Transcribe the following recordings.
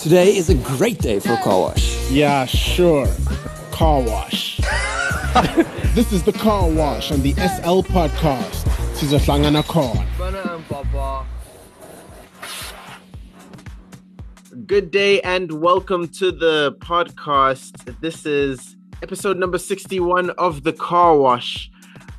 Today is a great day for a car wash. Yeah, sure. Car wash. this is the car wash on the SL podcast. Sizohlangana car. Good day and welcome to the podcast. This is episode number 61 of The Car Wash.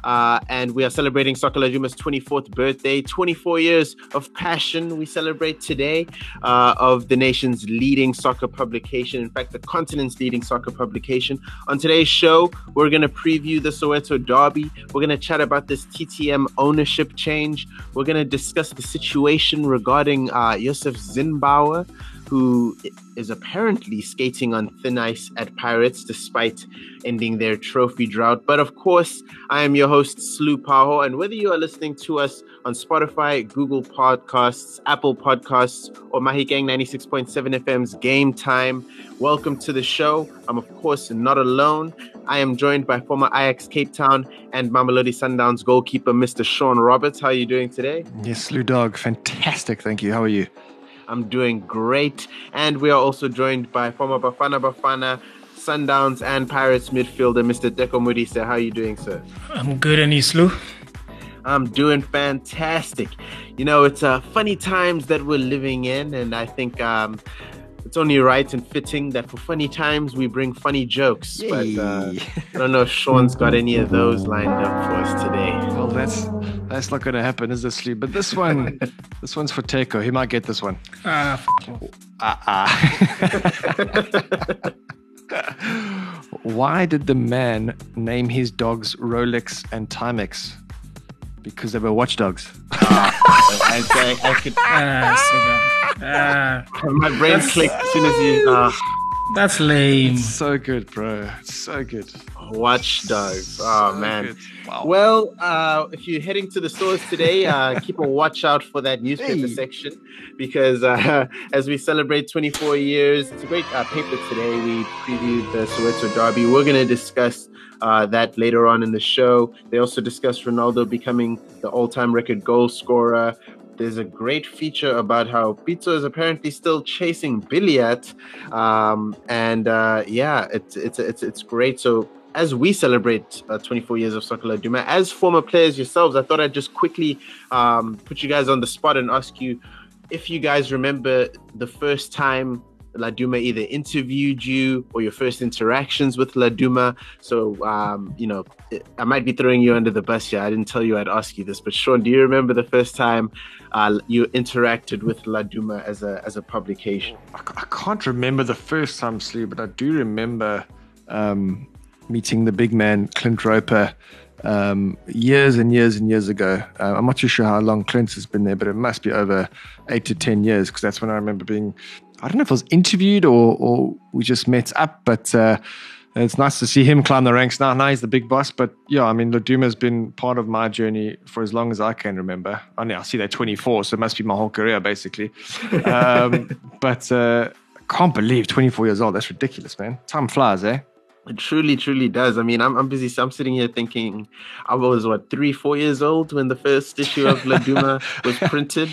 Uh, and we are celebrating Soccer Laduma's 24th birthday. 24 years of passion we celebrate today uh, of the nation's leading soccer publication. In fact, the continent's leading soccer publication. On today's show, we're going to preview the Soweto Derby. We're going to chat about this TTM ownership change. We're going to discuss the situation regarding uh, Josef Zinnbauer who is apparently skating on thin ice at Pirates despite ending their trophy drought. But of course, I am your host, Slu Paho, and whether you are listening to us on Spotify, Google Podcasts, Apple Podcasts, or Mahikeng 96.7 FM's Game Time, welcome to the show. I'm, of course, not alone. I am joined by former Ajax Cape Town and Mamelodi Sundowns goalkeeper, Mr. Sean Roberts. How are you doing today? Yes, Lou Dog. Fantastic. Thank you. How are you? I'm doing great. And we are also joined by former Bafana Bafana, Sundowns, and Pirates midfielder, Mr. Teko Modise. How are you doing, sir? I'm good, and Islu? I'm doing fantastic. You know, it's uh, funny times that we're living in, and I think um, it's only right and fitting that for funny times we bring funny jokes. Yay. But uh, I don't know if Sean's got any of those lined up for us today. Well, that's that's not going to happen, is this, Lee? But this one, this one's for Teko. He might get this one. Ah, uh, uh. Why did the man name his dogs Rolex and Timex? Because they were watchdogs. Uh, I, I, I could. Ah, uh, my brain clicked as soon as you. That's lame. It's so good, bro. It's so good. Watchdogs. Oh so man. Wow. Well, uh, if you're heading to the stores today, uh, keep a watch out for that newspaper hey. section because uh, as we celebrate 24 years, it's a great uh, paper today. We previewed the Soweto Derby. We're going to discuss uh, that later on in the show. They also discussed Ronaldo becoming the all-time record goal scorer. There's a great feature about how Pitso is apparently still chasing Billiat, um, and uh, yeah, it's it's it's it's great. So as we celebrate uh, 24 years of Soccer Laduma, as former players yourselves, I thought I'd just quickly um, put you guys on the spot and ask you if you guys remember the first time Laduma either interviewed you or your first interactions with Laduma. So, um, you know, I might be throwing you under the bus here. I didn't tell you I'd ask you this, but Sean, do you remember the first time uh, you interacted with Laduma as a as a publication? I, can't remember the first time, Slee, but I do remember um, meeting the big man, Clint Roper. Um, years and years and years ago. Uh, I'm not too sure how long Clint has been there, but it must be over eight to 10 years because that's when I remember being I don't know if I was interviewed or, or we just met up, but uh, it's nice to see him climb the ranks now. Now he's the big boss. But yeah, I mean, Laduma has been part of my journey for as long as I can remember. I know I see they're 24, so it must be my whole career, basically. Um, but uh, I can't believe 24 years old. That's ridiculous, man. Time flies, eh? It truly, truly does. I mean, I'm, I'm busy. So I'm sitting here thinking I was, what, three, four years old when the first issue of Laduma was printed,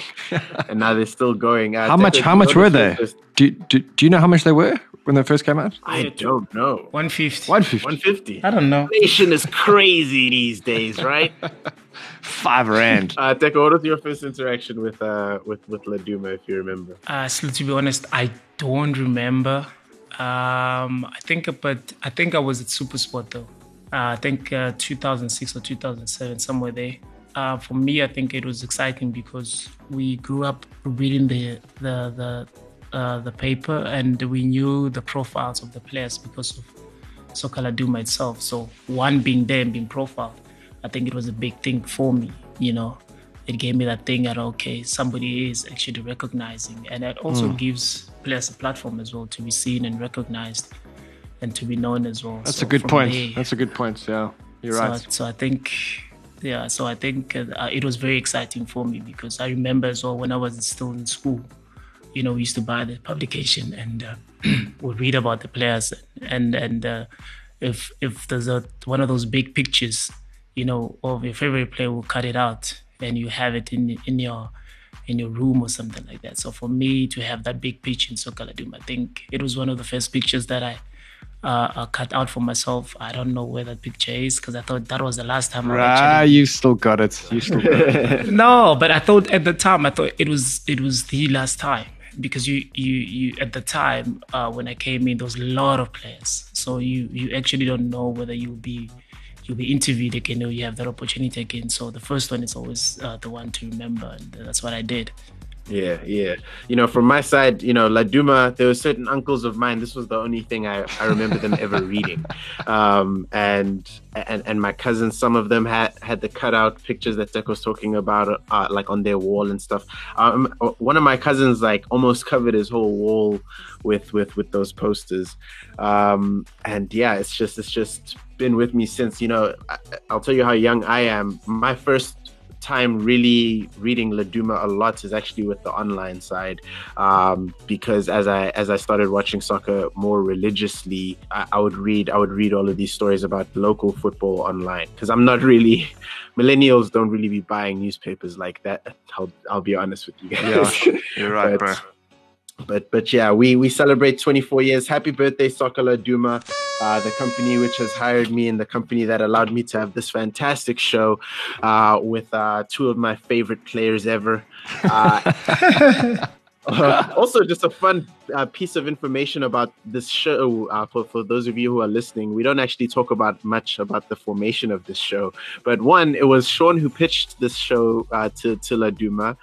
and now they're still going. Uh, how much? How much were they? Do, do, do you know how much they were when they first came out? I don't know. 150. 150. 150. I don't know. Inflation is crazy these days, right? Five rand. Uh, Teko, what was your first interaction with uh with with Laduma, if you remember? Uh, so to be honest, I don't remember. Um, I think, but I think I was at Supersport though. Uh, I think uh, 2006 or 2007, somewhere there. Uh, for me, I think it was exciting because we grew up reading the the the, uh, the paper and we knew the profiles of the players because of Soccer Laduma itself. So one being there and being profiled, I think it was a big thing for me. You know, it gave me that thing that okay, somebody is actually recognizing, and it also mm. gives players a platform as well to be seen and recognized and to be known as well. That's so a good point. There, That's a good point. Yeah, you're so, right. So I think, yeah, so I think uh, it was very exciting for me because I remember as well when I was still in school. You know, we used to buy the publication and uh, would read about the players and and uh, if if there's a one of those big pictures, you know, of your favorite player, we'll cut it out and you have it in in your in your room or something like that. So for me to have that big picture in Soccer Laduma, I think it was one of the first pictures that I uh, uh, cut out for myself. I don't know where that picture is because I thought that was the last time. I Ah, actually... you still got it. You still got it. no, but I thought at the time I thought it was it was the last time because you you you at the time uh, when I came in there was a lot of players, so you you actually don't know whether you'll be you'll be interviewed again or you have that opportunity again. So the first one is always uh, the one to remember, and that's what I did. Yeah, yeah. You know, from my side, you know, Laduma, there were certain uncles of mine. This was the only thing I, I remember them ever reading. Um, and, and and my cousins, some of them had had the cutout pictures that Deck was talking about, uh, like on their wall and stuff. Um, one of my cousins like almost covered his whole wall with with with those posters. Um, and yeah, it's just it's just been with me since. You know, I, I'll tell you how young I am. My first time really reading Laduma a lot is actually with the online side um, because as I as I started watching soccer more religiously, I, I, would read I would read all of these stories about local football online because I'm not really millennials don't really be buying newspapers like that. I'll I'll be honest with you guys. Yeah, you're right, but, bro. But but yeah, we we celebrate 24 years. Happy birthday, Soccer Laduma, uh, the company which has hired me and the company that allowed me to have this fantastic show uh, with uh, two of my favorite players ever. Uh, also, just a fun uh, piece of information about this show uh, for, for those of you who are listening. We don't actually talk about much about the formation of this show, but one, it was Sean who pitched this show uh, to to Laduma,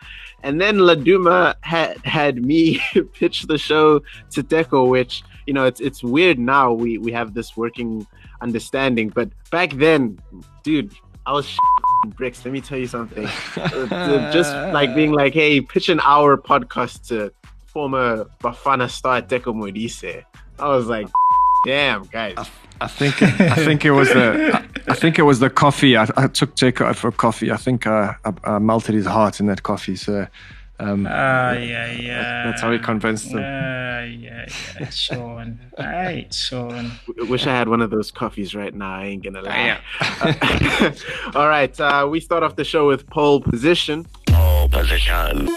and then Laduma had had me pitch the show to Teko, which you know it's it's weird now we we have this working understanding, but back then, dude, I was bricks. Let me tell you something. Just like being like, hey, pitch an hour podcast to former Bafana star Teko Modise. I was like, damn, guys. I, I think I think it was the I, I think it was the coffee. I, I took Jacob out for coffee. I think uh, I, I melted his heart in that coffee. So. Um, uh, yeah, yeah. That's how he convinced him. Uh, yeah, yeah, Sean. Right, Sean. Wish I had one of those coffees right now. I ain't gonna lie. Uh, all right, uh, we start off the show with pole position. Pole position.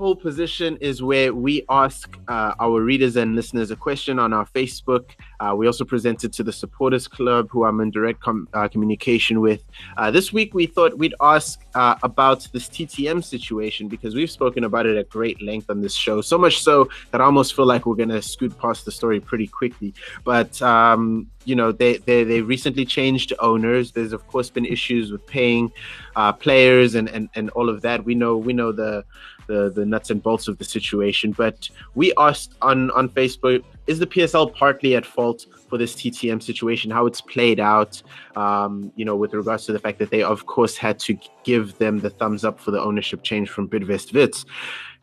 Pole position is where we ask uh, our readers and listeners a question on our Facebook. Uh, we also present it to the supporters club, who I'm in direct com- uh, communication with. Uh, this week, we thought we'd ask uh, about this TTM situation because we've spoken about it at great length on this show. So much so that I almost feel like we're going to scoot past the story pretty quickly. But um, you know they, they they recently changed owners there's of course been issues with paying uh, players and, and and all of that we know we know the the the nuts and bolts of the situation but we asked on on facebook is the psl partly at fault for this ttm situation how it's played out um, you know with regards to the fact that they of course had to give them the thumbs up for the ownership change from bidvest wits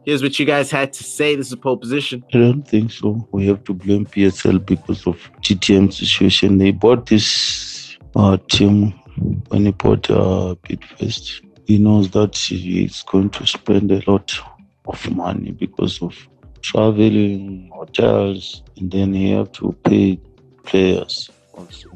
Here's what you guys had to say. This is pole position. I don't think so. We have to blame PSL because of TTM situation. They bought this uh, team when he bought uh, Bidvest. He knows that he's going to spend a lot of money because of traveling, hotels, and then he have to pay players also.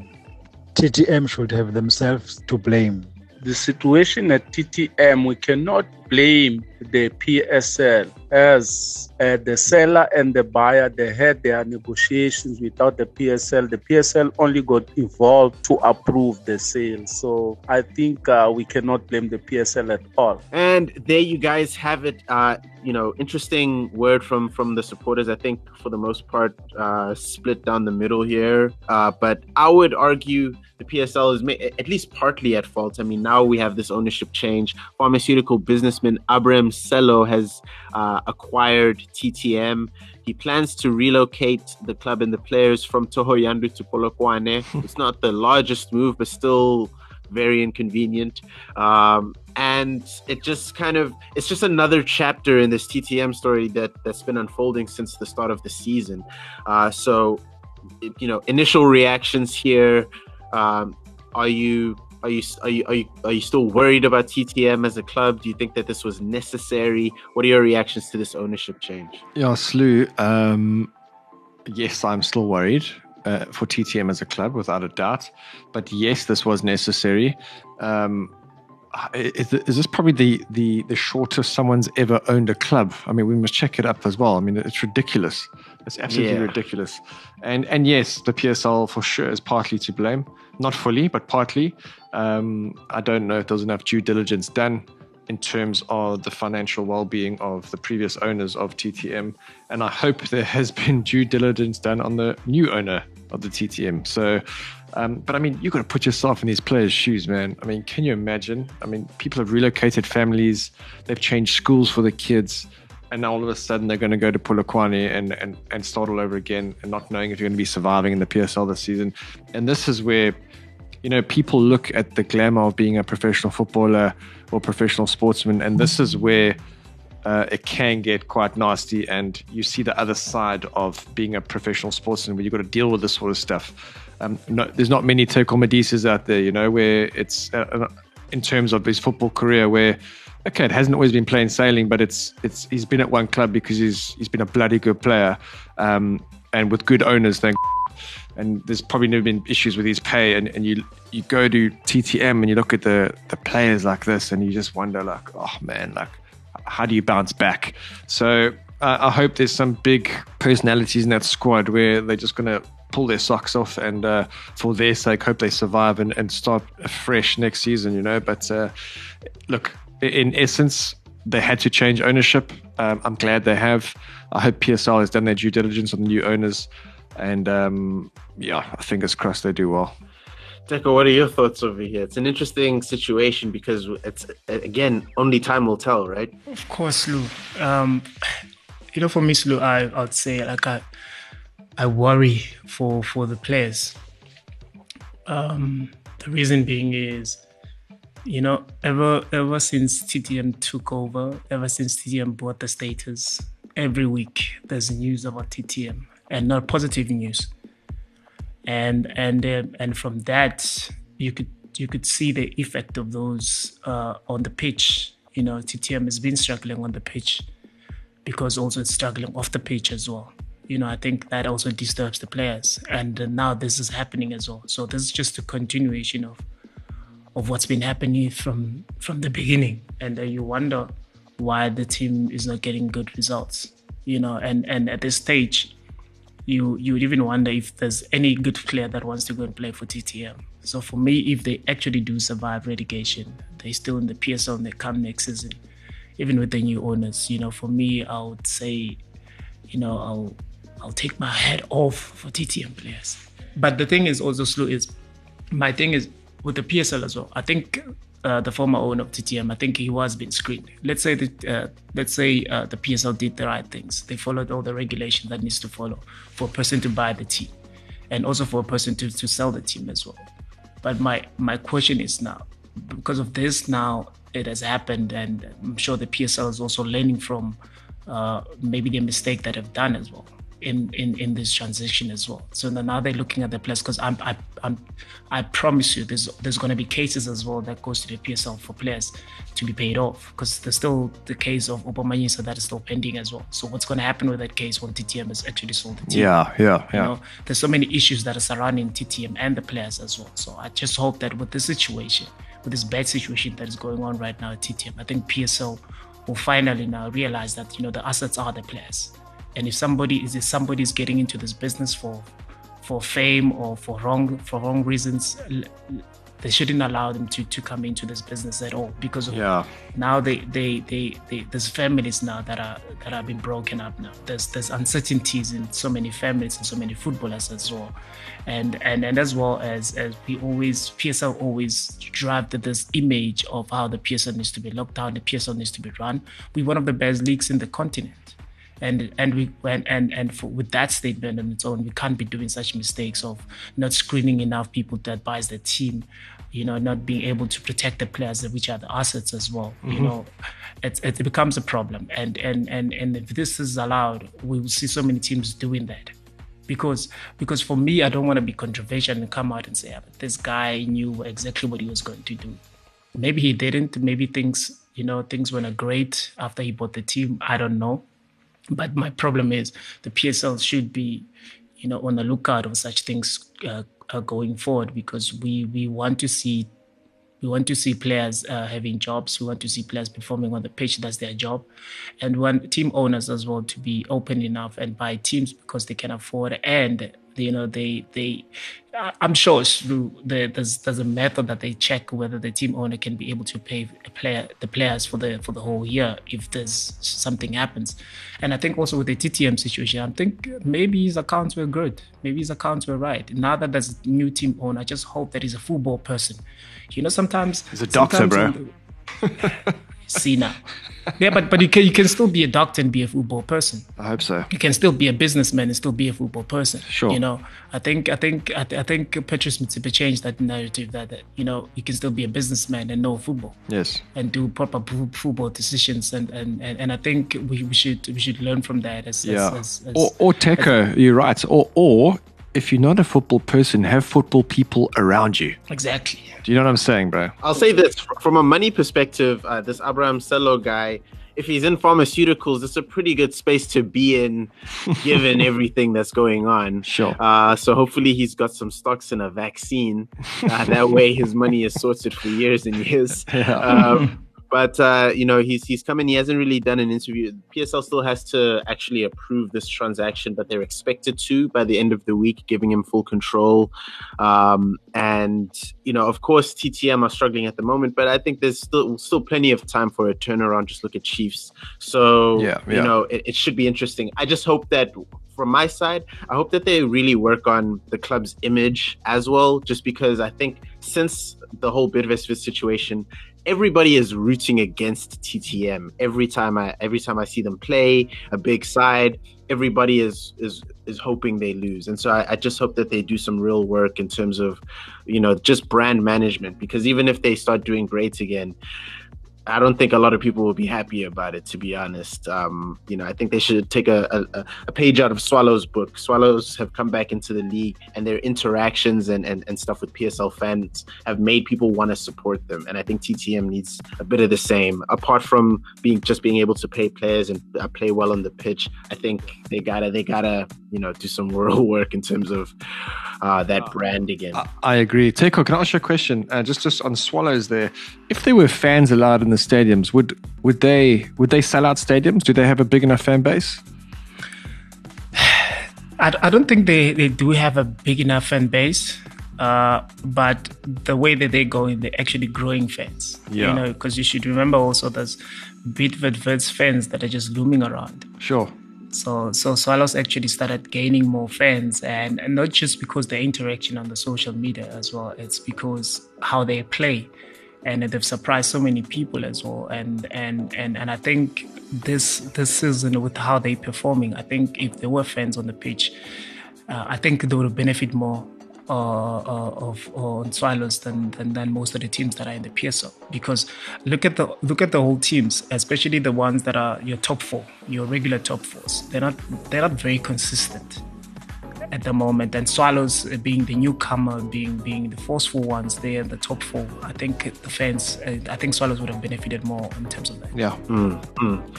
TTM should have themselves to blame. The situation at TTM, we cannot blame the PSL as uh, the seller and the buyer they had their negotiations without the PSL. The PSL only got involved to approve the sale. So I think uh, we cannot blame the PSL at all. And there you guys have it. Uh, you know, interesting word from from the supporters. I think for the most part, uh, split down the middle here. Uh, but I would argue the PSL is ma- at least partly at fault. I mean, now we have this ownership change. Pharmaceutical businessman Abraham Sello has uh, acquired TTM. He plans to relocate the club and the players from Thohoyandou to Polokwane. it's not the largest move, but still very inconvenient. Um, and it just kind of it's just another chapter in this TTM story that that's been unfolding since the start of the season. Uh, so, you know, initial reactions here. Um, are you are you are you are you are you still worried about TTM as a club? Do you think that this was necessary? What are your reactions to this ownership change? Yeah, Slew. Um, yes, I'm still worried uh, for TTM as a club, without a doubt. But yes, this was necessary. Um, is, is this probably the, the the shortest someone's ever owned a club? I mean, we must check it up as well. I mean, it's ridiculous. It's absolutely Yeah. ridiculous. And and yes, the PSL for sure is partly to blame. Not fully, but partly. Um, I don't know if there was enough due diligence done in terms of the financial well-being of the previous owners of TTM, and I hope there has been due diligence done on the new owner of the TTM. So, um, but I mean, you've got to put yourself in these players' shoes, man. I mean, can you imagine? I mean, people have relocated families, they've changed schools for the kids, and now all of a sudden they're going to go to Polokwane and, and, and start all over again and not knowing if you're going to be surviving in the PSL this season. And this is where, you know, people look at the glamour of being a professional footballer or professional sportsman, and this is where uh, it can get quite nasty. And you see the other side of being a professional sportsman where you've got to deal with this sort of stuff. Um, no, there's not many Teko Modises out there, you know, where it's uh, uh, in terms of his football career where. Okay, it hasn't always been plain sailing, but it's it's he's been at one club because he's he's been a bloody good player, um, and with good owners. Thank and there's probably never been issues with his pay. And, and you you go to TTM and you look at the the players like this, and you just wonder like, oh man, like how do you bounce back? So uh, I hope there's some big personalities in that squad where they're just gonna pull their socks off and uh, for their sake hope they survive and, and start fresh next season you know but uh, look in essence they had to change ownership um, i'm glad they have i hope psl has done their due diligence on the new owners and um, yeah fingers crossed they do well Teko, what are your thoughts over here? It's an interesting situation because it's again only time will tell, right? Of course, Lou. Um, you know, for me, Lou, I I'd say like I I worry for for the players. Um, the reason being is, you know, ever ever since TTM took over, ever since TTM bought the status, every week there's news about TTM and not positive news. And and uh, and from that you could you could see the effect of those uh, on the pitch. You know, TTM has been struggling on the pitch because also it's struggling off the pitch as well. You know, I think that also disturbs the players, and uh, now this is happening as well. So this is just a continuation of of what's been happening from from the beginning, and uh, you wonder why the team is not getting good results. You know, and and at this stage, you you would even wonder if there's any good player that wants to go and play for TTM. So for me, if they actually do survive relegation, they're still in the PSL and they come next season, even with the new owners. You know, for me, I would say, you know, I'll I'll take my head off for TTM players. But the thing is also slow is my thing is with the PSL as well. I think uh, the former owner of TTM, I think he was being screened. Let's say that uh, let's say uh, the PSL did the right things. They followed all the regulations that needs to follow for a person to buy the team, and also for a person to, to sell the team as well. But my my question is now, because of this now it has happened, and I'm sure the PSL is also learning from uh, maybe the mistake that have done as well in in in this transition as well. So now they're looking at the players because I'm I I'm, I promise you there's there's going to be cases as well that goes to the PSL for players to be paid off because there's still the case of Obamanyisa that is still pending as well. So what's going to happen with that case when TTM has actually sold the team? yeah yeah You yeah know, there's so many issues that are surrounding TTM and the players as well. So I just hope that with this situation, with this bad situation that is going on right now at TTM, I think PSL will finally now realize that you know the assets are the players, and if somebody is if somebody is getting into this business for for fame or for wrong for wrong reasons, they shouldn't allow them to to come into this business at all because of yeah. now they, they they they there's families now that are that have been broken up now. There's there's uncertainties in so many families and so many footballers as well. And and and as well as as we always psl always drive this image of how the psl needs to be locked down the psl needs to be run. We're one of the best leagues in the continent and and we and and, and for, with that statement on its own, we can't be doing such mistakes of not screening enough people that buys the team, you know, not being able to protect the players, which are the assets as well. You mm-hmm. know, it, it becomes a problem, and and and and if this is allowed, we will see so many teams doing that. Because because for me, I don't want to be controversial and come out and say, yeah, but this guy knew exactly what he was going to do. Maybe he didn't. Maybe things, you know, things weren't great after he bought the team. I don't know. But my problem is the PSL should be, you know, on the lookout of such things uh, going forward because we we want to see We want to see players uh, having jobs. We want to see players performing on the pitch. That's their job. And we want team owners as well to be open enough and buy teams because they can afford and you know they they i'm sure it's through the, there's there's a method that they check whether the team owner can be able to pay a player the players for the for the whole year if there's something happens. And i think also with the ttm situation i think maybe his accounts were good. Maybe his accounts were right. Now that there's a new team owner i just hope that he's a football person. You know sometimes he's a doctor bro see now yeah, but but you can you can still be a doctor and be a football person. I hope so. You can still be a businessman and still be a football person. Sure. You know, I think I think I, I think Patrice Motsepe changed that narrative that, that you know you can still be a businessman and know football. Yes. And do proper football decisions and and, and, and I think we, we should we should learn from that as yeah. As, as, as, or or Teko, you're right. Or or if you're not a football person, have football people around you. Exactly. Do you know what I'm saying, bro? I'll say this from a money perspective. Uh, this Abraham Sello guy, if he's in pharmaceuticals, it's a pretty good space to be in, given everything that's going on. Sure. Uh, so hopefully he's got some stocks in a vaccine. Uh, that way his money is sorted for years and years. Yeah. Um, but uh, you know he's he's come in. He hasn't really done an interview. PSL still has to actually approve this transaction, but they're expected to by the end of the week, giving him full control. Um, and you know, of course, TTM are struggling at the moment, but I think there's still still plenty of time for a turnaround. Just look at Chiefs. So yeah, yeah. you know, it, it should be interesting. I just hope that from my side, I hope that they really work on the club's image as well, just because I think since the whole Bidvest situation, everybody is rooting against TTM every time I every time I see them play a big side. Everybody is is is hoping they lose, and so I, I, just hope that they do some real work in terms of, you know, just brand management. Because even if they start doing great again, I don't think a lot of people will be happy about it, to be honest. Um, you know, I think they should take a, a, a, page out of Swallows' book. Swallows have come back into the league, and their interactions and, and, and stuff with PSL fans have made people want to support them. And I think TTM needs a bit of the same. Apart from being just being able to pay players and uh, play well on the pitch, I think they gotta they gotta you know do some real work in terms of uh, that brand again. I, I agree. Teko, can I ask you a question? Uh, just just on Swallows there, if there were fans allowed in the stadiums, would would they would they sell out stadiums? Do they have a big enough fan base? I, I don't think they, they do have a big enough fan base. Uh, but the way that they're going, they're actually growing fans. Yeah. You know, because you should remember also there's Bidvest fans that are just looming around. Sure. So so Swallows actually started gaining more fans and, and not just because the interaction on the social media as well, it's because how they play and they've surprised so many people as well. And and and and I think this this season with how they're performing, I think if there were fans on the pitch, uh, I think they would benefit more uh, uh, of on Swallows than, than than most of the teams that are in the PSL. Because look at the look at the whole teams, especially the ones that are your top four, your regular top fours. They're not they're not very consistent at the moment. And Swallows uh, being the newcomer, being being the forceful ones, they're the top four. I think the fans, uh, I think Swallows would have benefited more in terms of that. Yeah. Mm-hmm.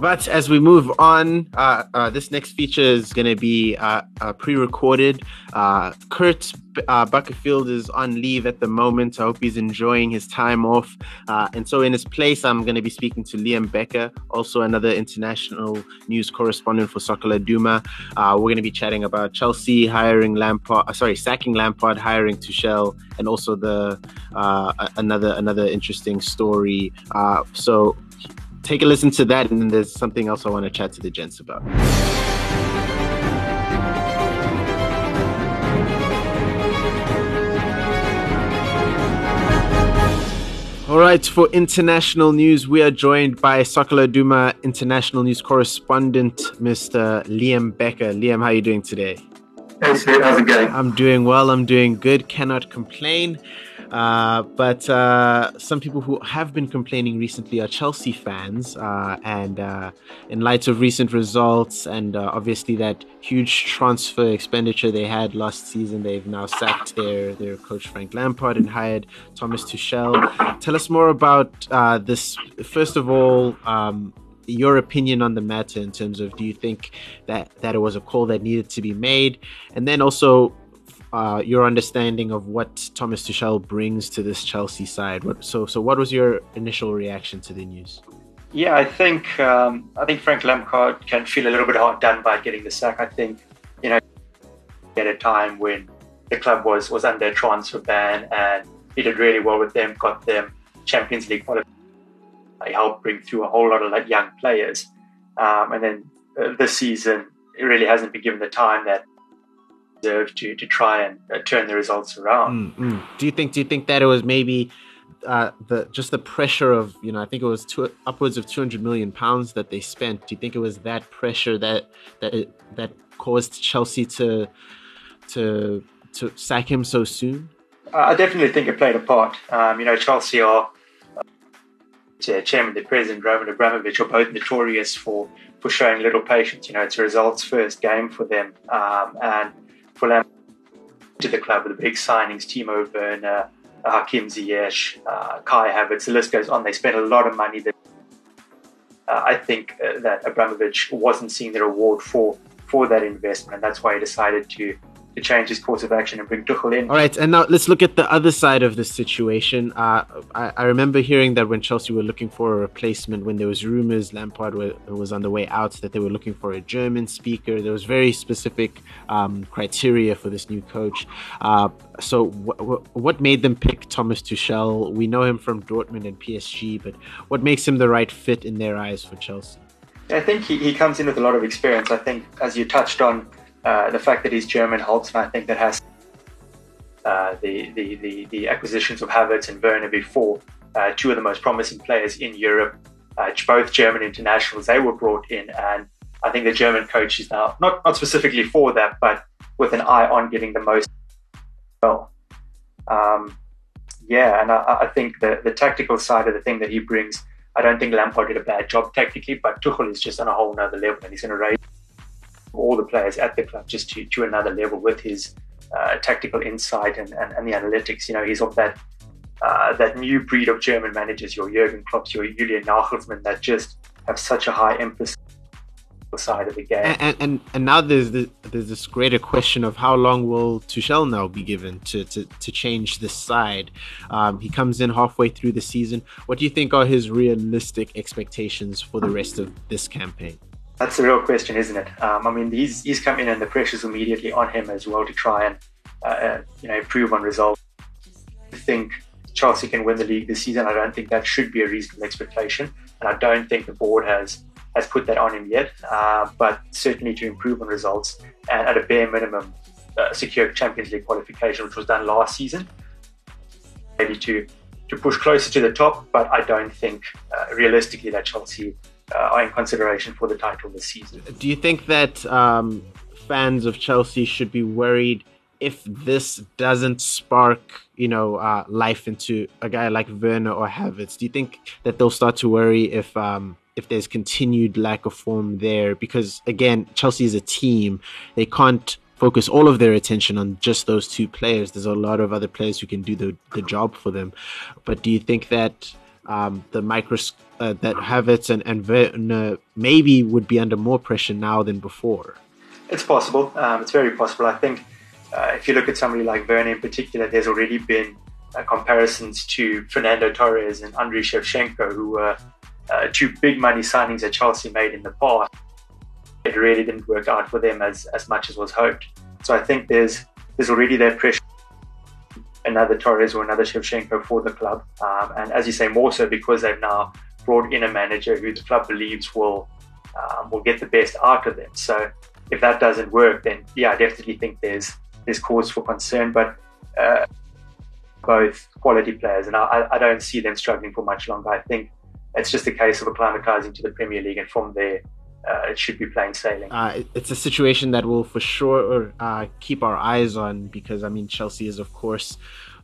But as we move on, uh, uh, this next feature is going to be uh, uh pre-recorded. Uh, Kurt uh, Buckerfield is on leave at the moment. I hope he's enjoying his time off. and so, in his place, I'm going to be speaking to Liam Becker, also another international news correspondent for Soccer Laduma. we're going to be chatting about Chelsea hiring Lampard, sorry, sacking Lampard, hiring Tuchel, and also the another another interesting story. so take a listen to that, and then there's something else I want to chat to the gents about. All right, for international news, we are joined by Soccer Laduma international news correspondent, Mr. Liam Becker. Liam, how are you doing today? Hey, Sid, how's it going? I'm doing well. I'm doing good. Cannot complain. Uh, but uh, some people who have been complaining recently are Chelsea fans. Uh, and uh, in light of recent results and uh, obviously that huge transfer expenditure they had last season, they've now sacked their, their coach Frank Lampard and hired Thomas Tuchel. Tell us more about uh, this. First of all, um, your opinion on the matter in terms of do you think that that it was a call that needed to be made and then also uh, your understanding of what Thomas Tuchel brings to this Chelsea side. What, so, so what was your initial reaction to the news? Yeah, I think um, I think Frank Lampard can feel a little bit hard done by getting the sack. I think you know at a time when the club was was under a transfer ban and he did really well with them, got them Champions League qualification. He helped bring through a whole lot of like young players, um, and then uh, this season it really hasn't been given the time that deserved to to try and uh, turn the results around. Mm-hmm. Do you think? Do you think that it was maybe? Uh, the just the pressure of you know I think it was two, upwards of 200 million pounds that they spent. Do you think it was that pressure that that it, that caused Chelsea to to to sack him so soon? I definitely think it played a part. Um, you know, Chelsea are uh, chairman, the president, Roman Abramovich, are both notorious for for showing little patience. You know, it's a results first game for them, um, and to the club with the big signings, Timo Werner. Hakim Ziyech, uh, Kai Havertz, the list goes on. They spent a lot of money. That uh, I think uh, that Abramovich wasn't seeing the reward for for that investment, and that's why he decided to to change his course of action and bring Tuchel in. All right, and now let's look at the other side of this situation. Uh, I, I, remember hearing that when Chelsea were looking for a replacement, when there was rumors Lampard were, was on the way out, that they were looking for a German speaker. There was very specific um, criteria for this new coach. Uh, so, what made them pick Thomas Tuchel? We know him from Dortmund and PSG, but what makes him the right fit in their eyes for Chelsea? I think he, he comes in with a lot of experience. I think, as you touched on, uh, the fact that he's German helps, and I think that has uh, the, the, the, the, acquisitions of Havertz and Werner before, uh, two of the most promising players in Europe, uh, both German internationals, they were brought in, and I think the German coach is now not not specifically for that, but with an eye on getting the most well. Um, yeah, and I, I, think the the tactical side of the thing that he brings, I don't think Lampard did a bad job technically, but Tuchel is just on a whole nother level, and he's going to raise all the players at the club just to, to another level with his uh, tactical insight and, and, and, the analytics. You know, he's of that uh, that new breed of German managers, your Jurgen Klopp, your Julian Nagelsmann, that just have such a high emphasis on the side of the game. And, and, and now there's the, there's this greater question of how long will Tuchel now be given to to, to change this side? Um, he comes in halfway through the season. What do you think are his realistic expectations for the rest of this campaign? That's the real question, isn't it? Um, I mean, he's he's come in and the pressure's immediately on him as well to try and uh, uh, you know improve on results. I think Chelsea can win the league this season. I don't think that should be a reasonable expectation, and I don't think the board has has put that on him yet. Uh, but certainly to improve on results and at a bare minimum uh, secure Champions League qualification, which was done last season. Maybe to to push closer to the top, but I don't think uh, realistically that Chelsea are in consideration for the title this season. Do you think that um, fans of Chelsea should be worried if this doesn't spark, you know, uh, life into a guy like Werner or Havertz? Do you think that they'll start to worry if um, if there's continued lack of form there? Because again, Chelsea is a team; they can't focus all of their attention on just those two players. There's a lot of other players who can do the, the job for them. But do you think that um, the micros uh, that Havertz and, and Werner maybe would be under more pressure now than before. It's possible. Um, it's very possible. I think uh, if you look at somebody like Werner in particular, there's already been uh, comparisons to Fernando Torres and Andriy Shevchenko, who were uh, two big money signings that Chelsea made in the past. It really didn't work out for them as, as much as was hoped. So I think there's there's already that pressure another Torres or another Shevchenko for the club. Um, and as you say, more so because they've now brought in a manager who the club believes will um, will get the best out of them. So if that doesn't work, then yeah, I definitely think there's there's cause for concern. But uh, both quality players, and I, I don't see them struggling for much longer. I think it's just a case of acclimatizing to the Premier League, and from there, uh, it should be plain sailing. Uh, it's a situation that we'll for sure uh, keep our eyes on because I mean Chelsea is of course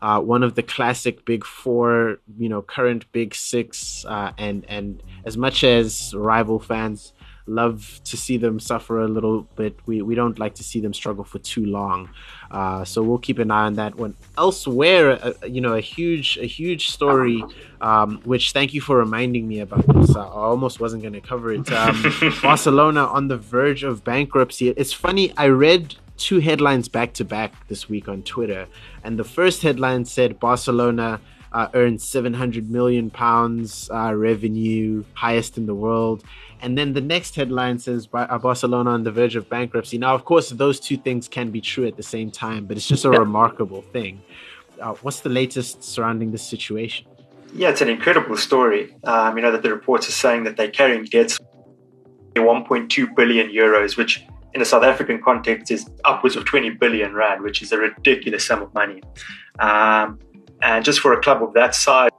uh, one of the classic big four, you know, current big six, uh, and and as much as rival fans love to see them suffer a little bit. We, we don't like to see them struggle for too long. Uh, so we'll keep an eye on that one. Elsewhere, uh, you know, a huge a huge story, um, which thank you for reminding me about this. I almost wasn't going to cover it. Um, Barcelona on the verge of bankruptcy. It's funny. I read two headlines back to back this week on Twitter. And the first headline said Barcelona uh, earned 700 million pounds uh, revenue, highest in the world. And then the next headline says uh, Barcelona on the verge of bankruptcy. Now, of course, those two things can be true at the same time, but it's just a remarkable thing. Uh, what's the latest surrounding this situation? Yeah, it's an incredible story. Um, you know that the reports are saying that they're carrying debts 1.2 billion euros, which in the South African context is upwards of 20 billion rand, which is a ridiculous sum of money. Um, and just for a club of that size,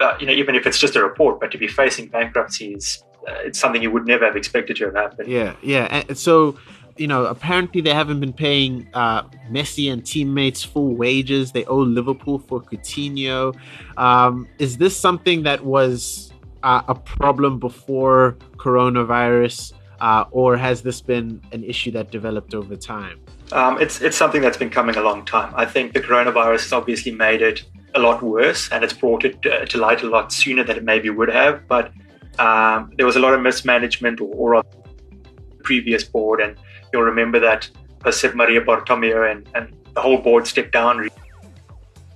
uh, you know, even if it's just a report, but to be facing bankruptcy is uh, it's something you would never have expected to have happened. Yeah, yeah. And so, you know, apparently they haven't been paying uh, Messi and teammates full wages. They owe Liverpool for Coutinho. Um, is this something that was uh, a problem before coronavirus, uh, or has this been an issue that developed over time? Um, it's it's something that's been coming a long time. I think the coronavirus has obviously made it a lot worse, and it's brought it uh, to light a lot sooner than it maybe would have. But um, there was a lot of mismanagement or, or previous board, and you'll remember that Josep Maria Bartomeu and, and the whole board stepped down.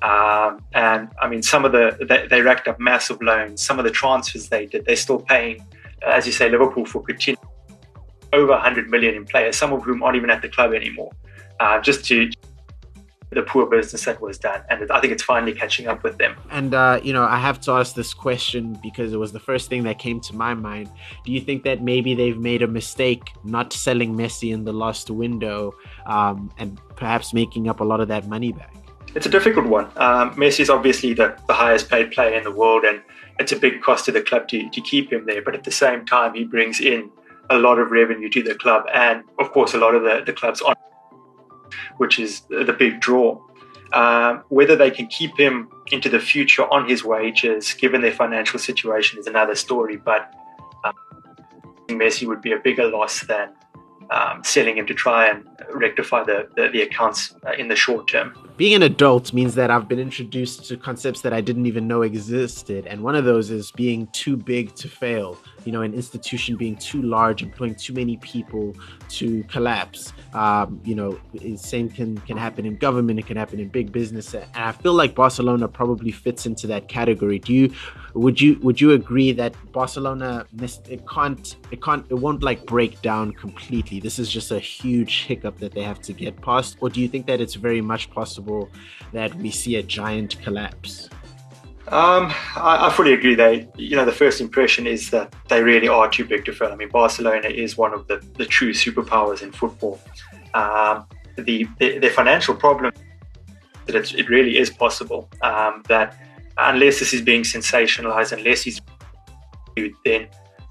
Um, and I mean, some of the they, they, racked up massive loans. Some of the transfers they did, they're still paying, as you say, Liverpool for Coutinho over 100 million in players, some of whom aren't even at the club anymore uh, just to the poor business that was done. And I think it's finally catching up with them. And, uh, you know, I have to ask this question because it was the first thing that came to my mind. Do you think that maybe they've made a mistake not selling Messi in the last window um, and perhaps making up a lot of that money back? It's a difficult one. Um, Messi is obviously the, the highest paid player in the world, and it's a big cost to the club to, to keep him there. But at the same time, he brings in a lot of revenue to the club, and of course, a lot of the, the club's on which is the big draw. Um, whether they can keep him into the future on his wages, given their financial situation, is another story. But um, Messi would be a bigger loss than um, selling him to try and rectify the, the, the accounts uh, in the short term. Being an adult means that I've been introduced to concepts that I didn't even know existed. And one of those is being too big to fail you know, an institution being too large, employing too many people to collapse. Um, you know, same can can happen in government. It can happen in big business, and I feel like Barcelona probably fits into that category. Do you? Would you? Would you agree that Barcelona it can't it can't it won't like break down completely? This is just a huge hiccup that they have to get past, or do you think that it's very much possible that we see a giant collapse? Um, I, I, fully agree. They, you know, the first impression is that they really are too big to fail. I mean, Barcelona is one of the, the true superpowers in football. Um, the, the, the financial problem that it really is possible um, that unless this is being sensationalized, unless he's then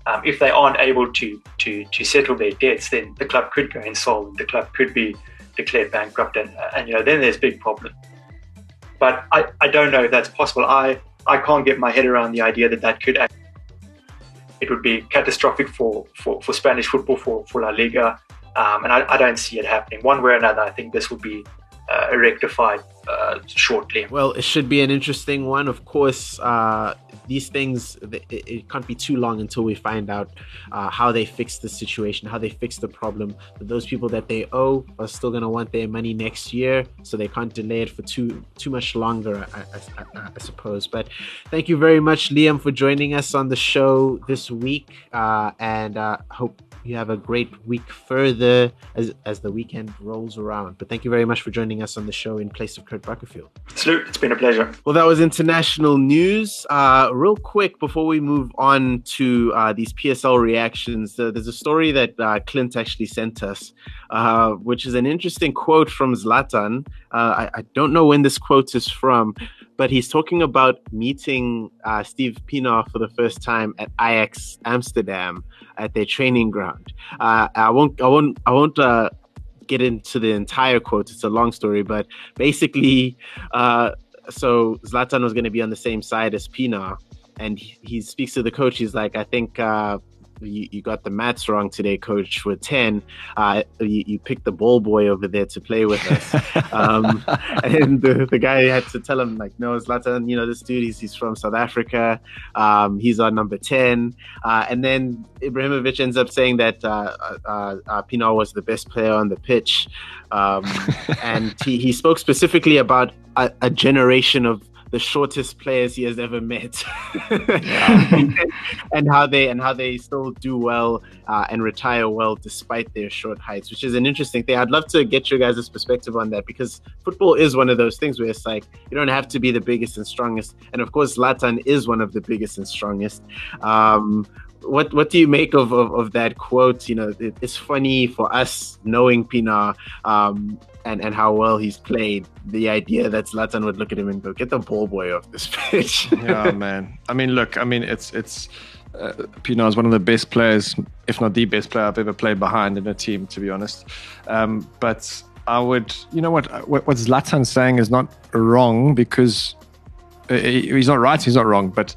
um, if they aren't able to, to to settle their debts, then the club could go insolvent. The club could be declared bankrupt, and, and you know then there's big problems. But I, I don't know if that's possible. I, I can't get my head around the idea that that could Act. it would be catastrophic for, for, for Spanish football, for, for La Liga. Um, and I, I, don't see it happening. One way or another, I think this will be uh, rectified uh, shortly. Well, it should be an interesting one. Of course, uh, these things it, it, can't be too long until we find out uh, how they fix the situation, how they fix the problem. But those people that they owe are still going to want their money next year, so they can't delay it for too too much longer, I, I, I suppose. But thank you very much, Liam, for joining us on the show this week, uh, and uh, hope you have a great week further as, as the weekend rolls around. But thank you very much for joining us on the show in place of Kurt Buckerfield. Salute. It's been a pleasure. Well, that was international news. Uh, real quick, before we move on to uh, these PSL reactions, uh, there's a story that uh, Clint actually sent us, uh, which is an interesting quote from Zlatan. Uh, I, I don't know when this quote is from, but he's talking about meeting uh, Steve Pienaar for the first time at Ajax Amsterdam at their training ground. Uh, I won't, I won't, I won't uh, get into the entire quote. It's a long story, but basically, uh, so Zlatan was going to be on the same side as Pienaar, and he, he, speaks to the coach. He's like, I think uh, you, you got the maths wrong today, coach, with 10. Uh, you, you picked the ball boy over there to play with us. um, and the, the guy had to tell him, like, no, Zlatan, you know, this dude, he's, he's from South Africa. Um, he's on number 10. Uh, and then Ibrahimovic ends up saying that uh, uh, uh Pienaar was the best player on the pitch. Um, and he, he spoke specifically about a, a generation of the shortest players he has ever met, and, how they and how they still do well uh, and retire well despite their short heights, which is an interesting thing. I'd love to get your guys' perspective on that because football is one of those things where it's like you don't have to be the biggest and strongest, and of course, Zlatan is one of the biggest and strongest. Um, what what do you make of, of, of that quote? You know, it, it's funny for us knowing Pienaar um, and, and how well he's played. The idea that Zlatan would look at him and go, "Get the ball boy off this pitch." yeah, man. I mean, look. I mean, it's it's uh, Pienaar is one of the best players, if not the best player I've ever played behind in a team, to be honest. Um, but I would, you know what, what, what Zlatan's saying is not wrong because uh, he's not right. He's not wrong, but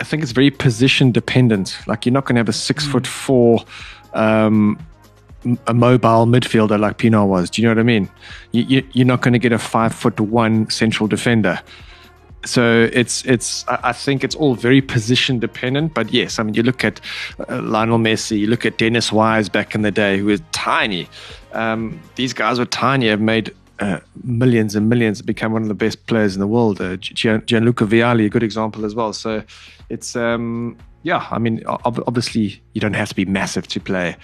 I think it's very position dependent. Like you're not going to have a six mm. foot four, um, a mobile midfielder like Pienaar was. Do you know what I mean? You, you, are not going to get a five foot one central defender. So it's it's I think it's all very position dependent. But yes, I mean you look at uh, Lionel Messi, you look at Dennis Wise back in the day, who was tiny. Um, these guys were tiny, have made uh, millions and millions, become one of the best players in the world. Uh, Gianluca Vialli, a good example as well. So it's um, yeah. I mean, obviously you don't have to be massive to play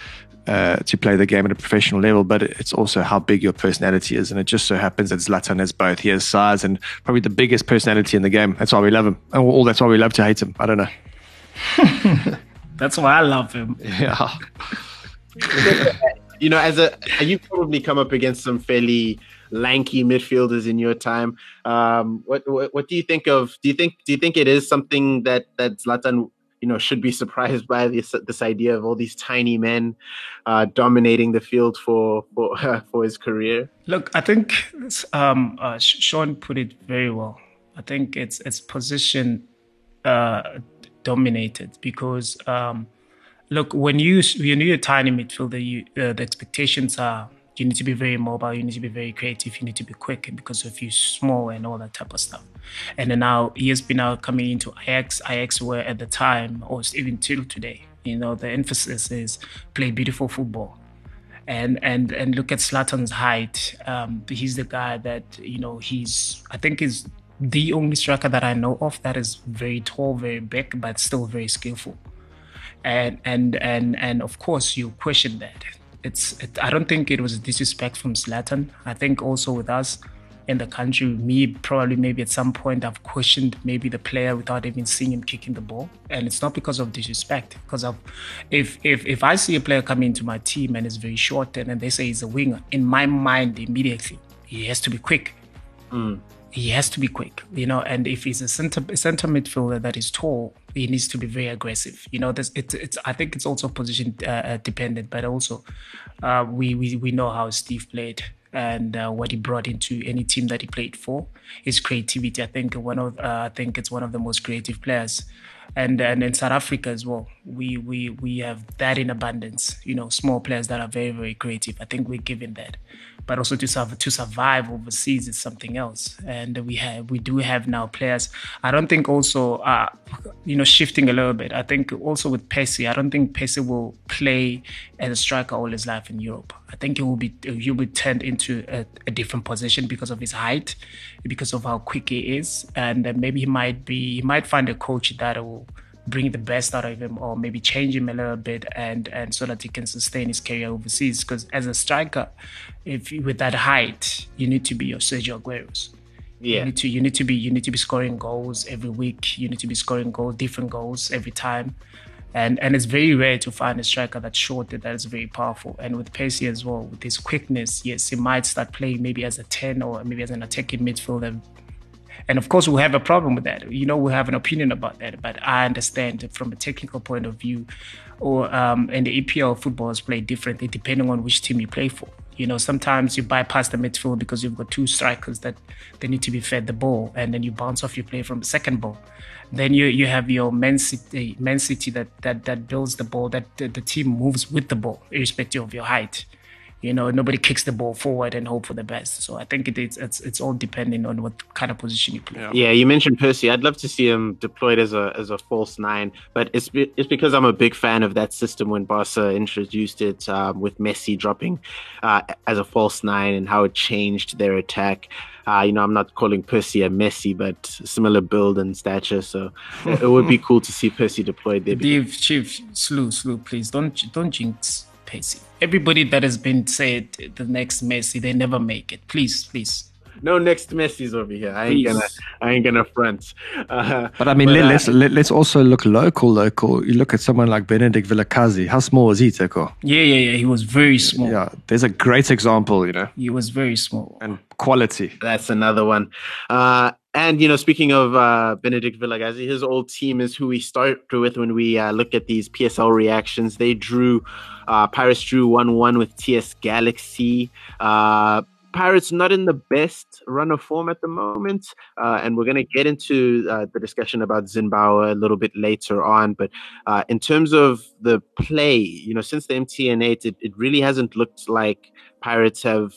uh, to play the game at a professional level, but it's also how big your personality is. And it just so happens that Zlatan has both. He has size and probably the biggest personality in the game. That's why we love him. And all that's why we love to hate him. I don't know. that's why I love him. Yeah. you know, as a you probably come up against some fairly lanky midfielders in your time. Um, what, what, what do you think of? Do you think do you think it is something that that Zlatan you know should be surprised by this this idea of all these tiny men uh, dominating the field for for for his career? Look, I think um, uh, Sean put it very well. I think it's it's position uh, dominated because um, look when you when you're a tiny midfielder, you, uh, the expectations are you need to be very mobile, you need to be very creative, you need to be quick because if you're small and all that type of stuff. And then now he has been now coming into Ajax. Ajax were at the time, or even till today, you know, the emphasis is play beautiful football. And and and look at Zlatan's height. Um, he's the guy that you know he's. I think is the only striker that I know of that is very tall, very big, but still very skillful. And and and and of course you question that it's it, I don't think it was disrespect from Zlatan. I think also with us in the country, me probably maybe at some point I've questioned maybe the player without even seeing him kicking the ball, and it's not because of disrespect. Because of if if if I see a player come into my team and is very short and then they say he's a winger, in my mind immediately he has to be quick. Mm he has to be quick, you know. And if he's a center center midfielder that is tall, he needs to be very aggressive. You know, this it's it's. I think it's also position uh, uh, dependent, but also uh, we we we know how Steve played and uh, what he brought into any team that he played for. His creativity, I think one of uh, I think it's one of the most creative players and and in South Africa as well, we we we have that in abundance. You know, small players that are very very creative. I think we're given that, but also to survive to survive overseas is something else. And we have we do have now players. I don't think also uh, you know shifting a little bit. I think also with Percy, I don't think Percy will play as a striker all his life in Europe. I think he will be he will be turned into a, a different position because of his height, because of how quick he is, and maybe he might be he might find a coach that will bring the best out of him or maybe change him a little bit and and so that he can sustain his career overseas because as a striker if with that height you need to be your Sergio Aguero's yeah. You need to you need to be you need to be scoring goals every week. You need to be scoring goals, different goals every time. And and it's very rare to find a striker that's short that is very powerful. And with Percy as well, with his quickness, yes, he might start playing maybe as a 10 or maybe as an attacking midfielder and of course, we have a problem with that. You know, we have an opinion about that. But I understand from a technical point of view, or um, and the EPL football is played differently depending on which team you play for. You know, sometimes you bypass the midfield because you've got two strikers that they need to be fed the ball, and then you bounce off your play from the second ball. Then you you have your Man City, Man City that that that builds the ball, that the, the team moves with the ball, irrespective of your height. You know, nobody kicks the ball forward and hope for the best. So I think it, it's it's it's all depending on what kind of position you play. Yeah, you mentioned Percy. I'd love to see him deployed as a as a false nine, but it's be- it's because I'm a big fan of that system when Barca introduced it um, with Messi dropping uh, as a false nine and how it changed their attack. Uh, you know, I'm not calling Percy a Messi, but similar build and stature. So it, it would be cool to see Percy deployed there. Dave, Chief, slew, slew, please don't don't jinx Percy. Everybody that has been said the next Messi, they never make it. Please, please. No next Messi's over here. I ain't Please. gonna I ain't gonna front. Uh, But I mean, but, let, uh, let's let, let's also look local. Local. You look at someone like Benedict Vilakazi. How small was he, Teko? Yeah, yeah, yeah. He was very small. Yeah, there's a great example. You know, He was very small. and quality. That's another one. Uh, and you know, speaking of uh, Benedict Vilakazi, his old team is who we start with when we uh, look at these PSL reactions. They drew, uh, Pirates drew one-one with TS Galaxy. Uh, Pirates not in the best run of form at the moment, uh, and we're going to get into uh, the discussion about Zimbabwe a little bit later on. But in terms of the play, you know, since the MTN8, it, it really hasn't looked like Pirates have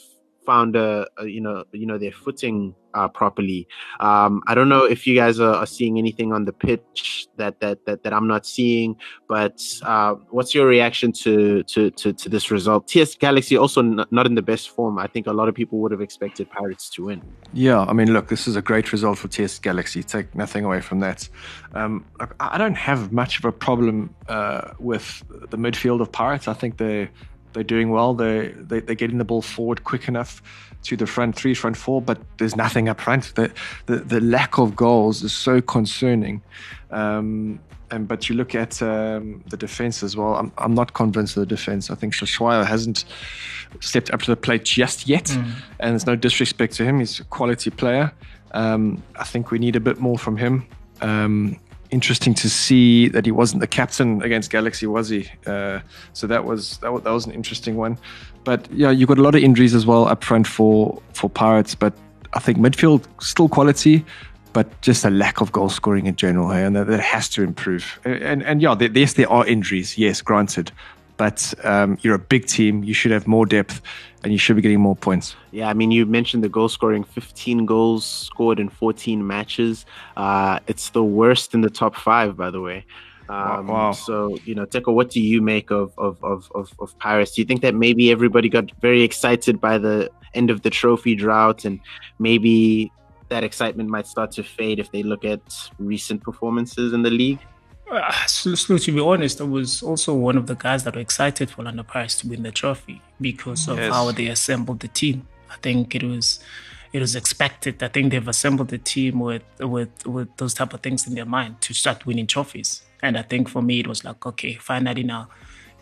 found a, a you know you know their footing uh, properly. Um, I don't know if you guys are, are seeing anything on the pitch that that that, that I'm not seeing, but uh, what's your reaction to to to, to this result? TS Galaxy also n- not in the best form. I think a lot of people would have expected Pirates to win. Yeah, I mean, look, this is a great result for TS Galaxy. Take nothing away from that. Um, I I don't have much of a problem uh, with the midfield of Pirates. I think they they're doing well. They they they're getting the ball forward quick enough to the front three, front four, but there's nothing up front. The the, the lack of goals is so concerning. Um, and but you look at um, the defense as well. I'm I'm not convinced of the defense. I think Hlatshwayo hasn't stepped up to the plate just yet, and there's no disrespect to him. He's a quality player. Um, I think we need a bit more from him. Um, interesting to see that he wasn't the captain against Galaxy, was he? Uh, so that was that was, that was an interesting one. But yeah, you got a lot of injuries as well up front for for Pirates. But I think midfield still quality, but just a lack of goal scoring in general, hey, and that, that has to improve. And and, and yeah, there, yes, there are injuries. Yes, granted. But um, you're a big team. You should have more depth, and you should be getting more points. Yeah, I mean, you mentioned the goal scoring 15 goals scored in 14 matches. Uh, it's the worst in the top five, by the way. Um, Wow. So, you know, Teko, what do you make of, of, of, of, of Pirates? Do you think that maybe everybody got very excited by the end of the trophy drought and maybe that excitement might start to fade if they look at recent performances in the league? Uh, Slu, Slu, to be honest, I was also one of the guys that were excited for Orlando Pirates to win the trophy because of Yes. how they assembled the team. I think it was it was expected. I think they've assembled the team with with with those type of things in their mind to start winning trophies. And I think for me, it was like, okay, finally now,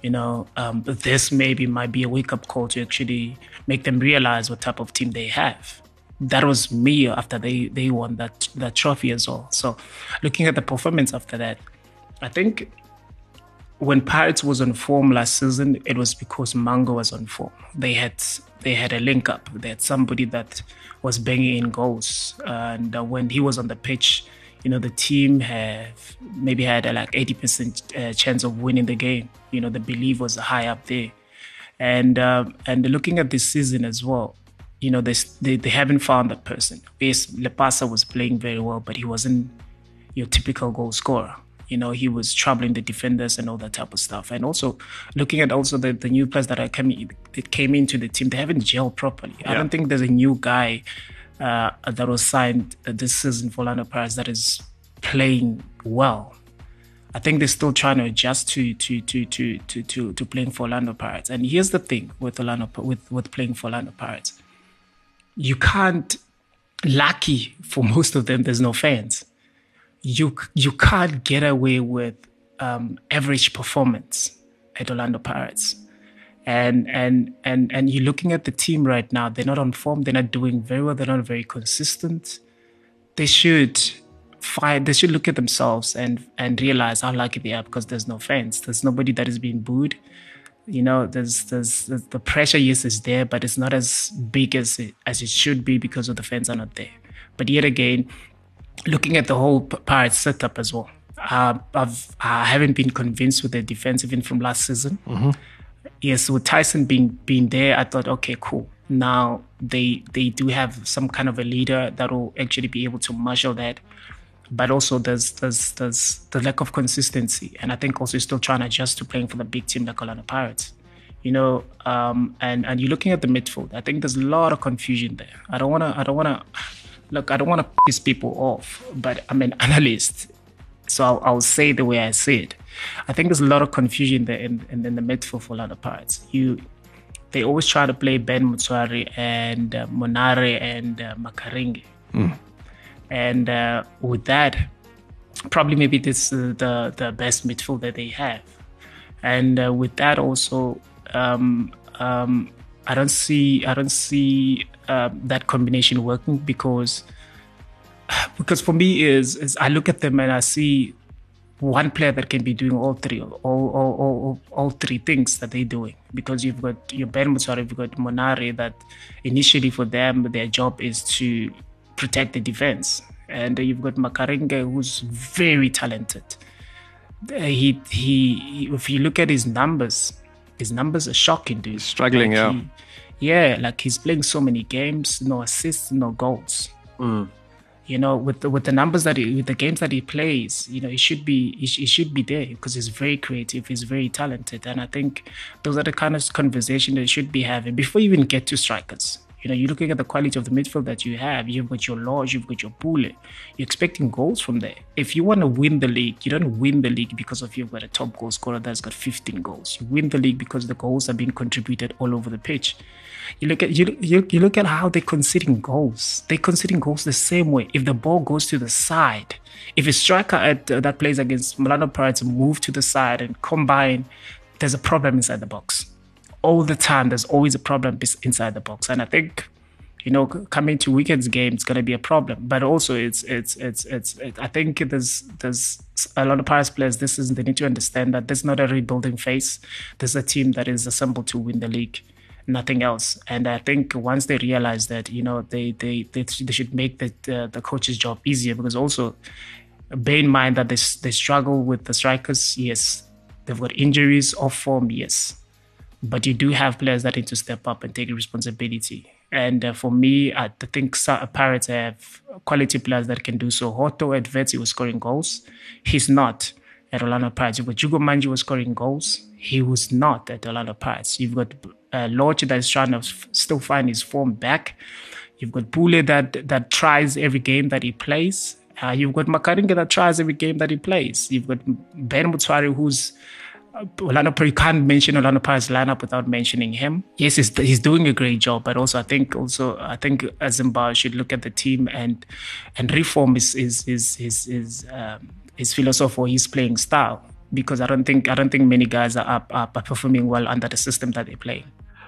you know, um, this maybe might be a wake up call to actually make them realize what type of team they have that was me after they they won that that trophy as well. So looking at the performance after that, I think when Pirates was on form last season, it was because Mhango was on form. They had they had a link up. They had somebody that was banging in goals, and uh, when he was on the pitch, you know the team have maybe had a like eighty percent uh, chance of winning the game. You know the belief was high up there, and um, and looking at this season as well, you know they, they they haven't found that person. Yes, Lepasa was playing very well, but he wasn't your typical goal scorer. You know, he was troubling the defenders and all that type of stuff. And also looking at also the, the new players that are coming that came into the team, they haven't gelled properly. I don't think there's a new guy uh, that was signed uh, this season for Orlando Pirates that is playing well. I think they're still trying to adjust to to to to to to, to playing for Orlando Pirates. And here's the thing with Orlando with with playing for Orlando Pirates, you can't. Lucky for most of them, there's no fans. You you can't get away with um, average performance at Orlando Pirates. And and and and you're looking at the team right now. They're not on form. They're not doing very well. They're not very consistent. They should find. They should look at themselves and and realize how lucky they are because there's no fans. There's nobody that is being booed. You know, there's there's the pressure yes is there, but it's not as big as it, as it should be because of the fans are not there. But yet again, looking at the whole Pirates setup as well, uh, I've I haven't been convinced with the defensive in from last season. Mm-hmm. Yes, with Tyson being being there, I thought, okay, cool. Now they they do have some kind of a leader that will actually be able to marshal that but also there's there's there's the lack of consistency, and I think also still trying to adjust to playing for the big team like Orlando Pirates. You know, um, and and you're looking at the midfield. I think there's a lot of confusion there. I don't wanna I don't wanna look. I don't wanna piss people off, but I'm an analyst, so I'll, I'll say the way I see it. I think there's a lot of confusion there in, in, in the midfield for Orlando Pirates. You they always try to play Ben Motshwari and uh, Monare and uh, Makaringe. Mm and uh, with that, probably maybe this is the the best midfield that they have. And uh, with that also, um, um, I don't see I don't see uh, that combination working because because for me is is I look at them and I see one player that can be doing all three all all, all, all three things that they're doing because you've got your Ben Motshwari, you've got Monare that initially for them their job is to protect the defense. And you've got Makaringe, who's very talented. Uh, he, he, if you look at his numbers, his numbers are shocking, dude. Struggling, like yeah. He, yeah, like he's playing so many games, no assists, no goals. Mm. You know, with the, with the numbers that he, with the games that he plays, you know, he should be he, he should be there because he's very creative, he's very talented, and I think those are the kind of conversation that you should be having before you even get to strikers. You know, you're looking at the quality of the midfield that you have. You've got your Lorch, you've got your Pule. You're expecting goals from there. If you want to win the league, you don't win the league because of you've got a top goal scorer that's got 15 goals. You win the league because the goals are being contributed all over the pitch. You look at you, you, you look at how they're conceding goals. They're conceding goals the same way. If the ball goes to the side, if a striker at, uh, that plays against Orlando Pirates move to the side and combine, there's a problem inside the box. All the time there's always a problem inside the box. And i think you know coming to weekends game it's going to be a problem. But also it's it's it's it's it, i think there's there's a lot of Pirates players this is they need to understand that there's not a rebuilding phase. There's a team that is assembled to win the league nothing else and i think once they realize that you know they they they, they should make the, the the coach's job easier because also bear in mind that they, they struggle with the strikers yes they've got injuries off form yes but you do have players that need to step up and take responsibility. And uh, for me, I think Pirates have quality players that can do so. Hotto he was scoring goals. He's not at Orlando Pirates. Got Hugo Manji was scoring goals. He was not at Orlando Pirates. You've got uh, Lorch that is trying to f- still find his form back. You've got Pule that that tries every game that he plays. Uh, you've got Makaringe that tries every game that he plays. You've got Ben Motshwari who's Orlando, you can't mention Orlando Pirates lineup without mentioning him. Yes, he's, he's doing a great job, but also I think also I think Azimba should look at the team and and reform his his his his his, um, his philosophy or his playing style because I don't think I don't think many guys are up, are performing well under the system that they play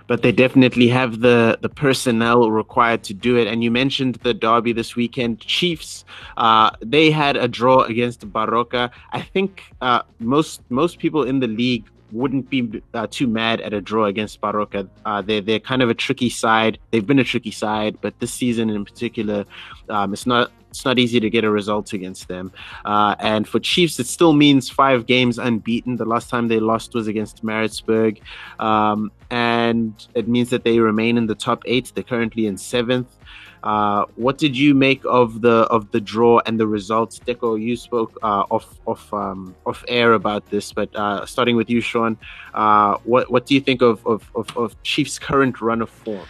but they definitely have the the personnel required to do it. And you mentioned the derby this weekend, Chiefs. Uh, they had a draw against Baroka. I think uh, most most people in the league wouldn't be uh, too mad at a draw against Baroka. Uh, they're they're kind of a tricky side. They've been a tricky side, but this season in particular, um, it's not it's not easy to get a result against them. Uh, and for Chiefs, it still means five games unbeaten. The last time they lost was against Maritzburg. Um, and it means that they remain in the top eight. They're currently in seventh. Uh, what did you make of the of the draw and the results? Teko, you spoke uh, off off um, off air about this, but uh, starting with you, Sean, uh, what what do you think of, of, of, of Chiefs' current run of form?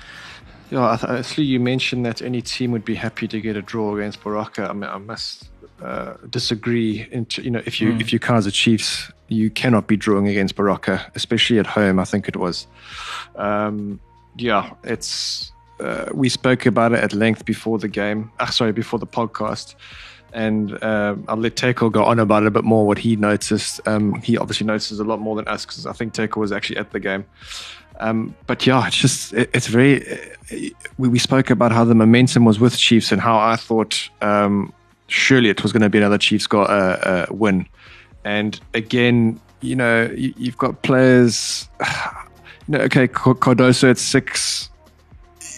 Yeah, actually, you mentioned that any team would be happy to get a draw against Baroka. I mean, I must uh, disagree. Into, you know, if you mm. if you the Chiefs, you cannot be drawing against Baroka, especially at home. I think it was. Um, yeah, it's. Uh, we spoke about it at length before the game. Uh, sorry, before the podcast. And um, I'll let Teko go on about it a bit more. What he noticed, um, he obviously notices a lot more than us because I think Teko was actually at the game. Um, but yeah, it's just it, it's very. We, we spoke about how the momentum was with Chiefs and how I thought um, surely it was going to be another Chiefs got a, a win, and again you know, you, have got players. You know, okay, Cardoso at six.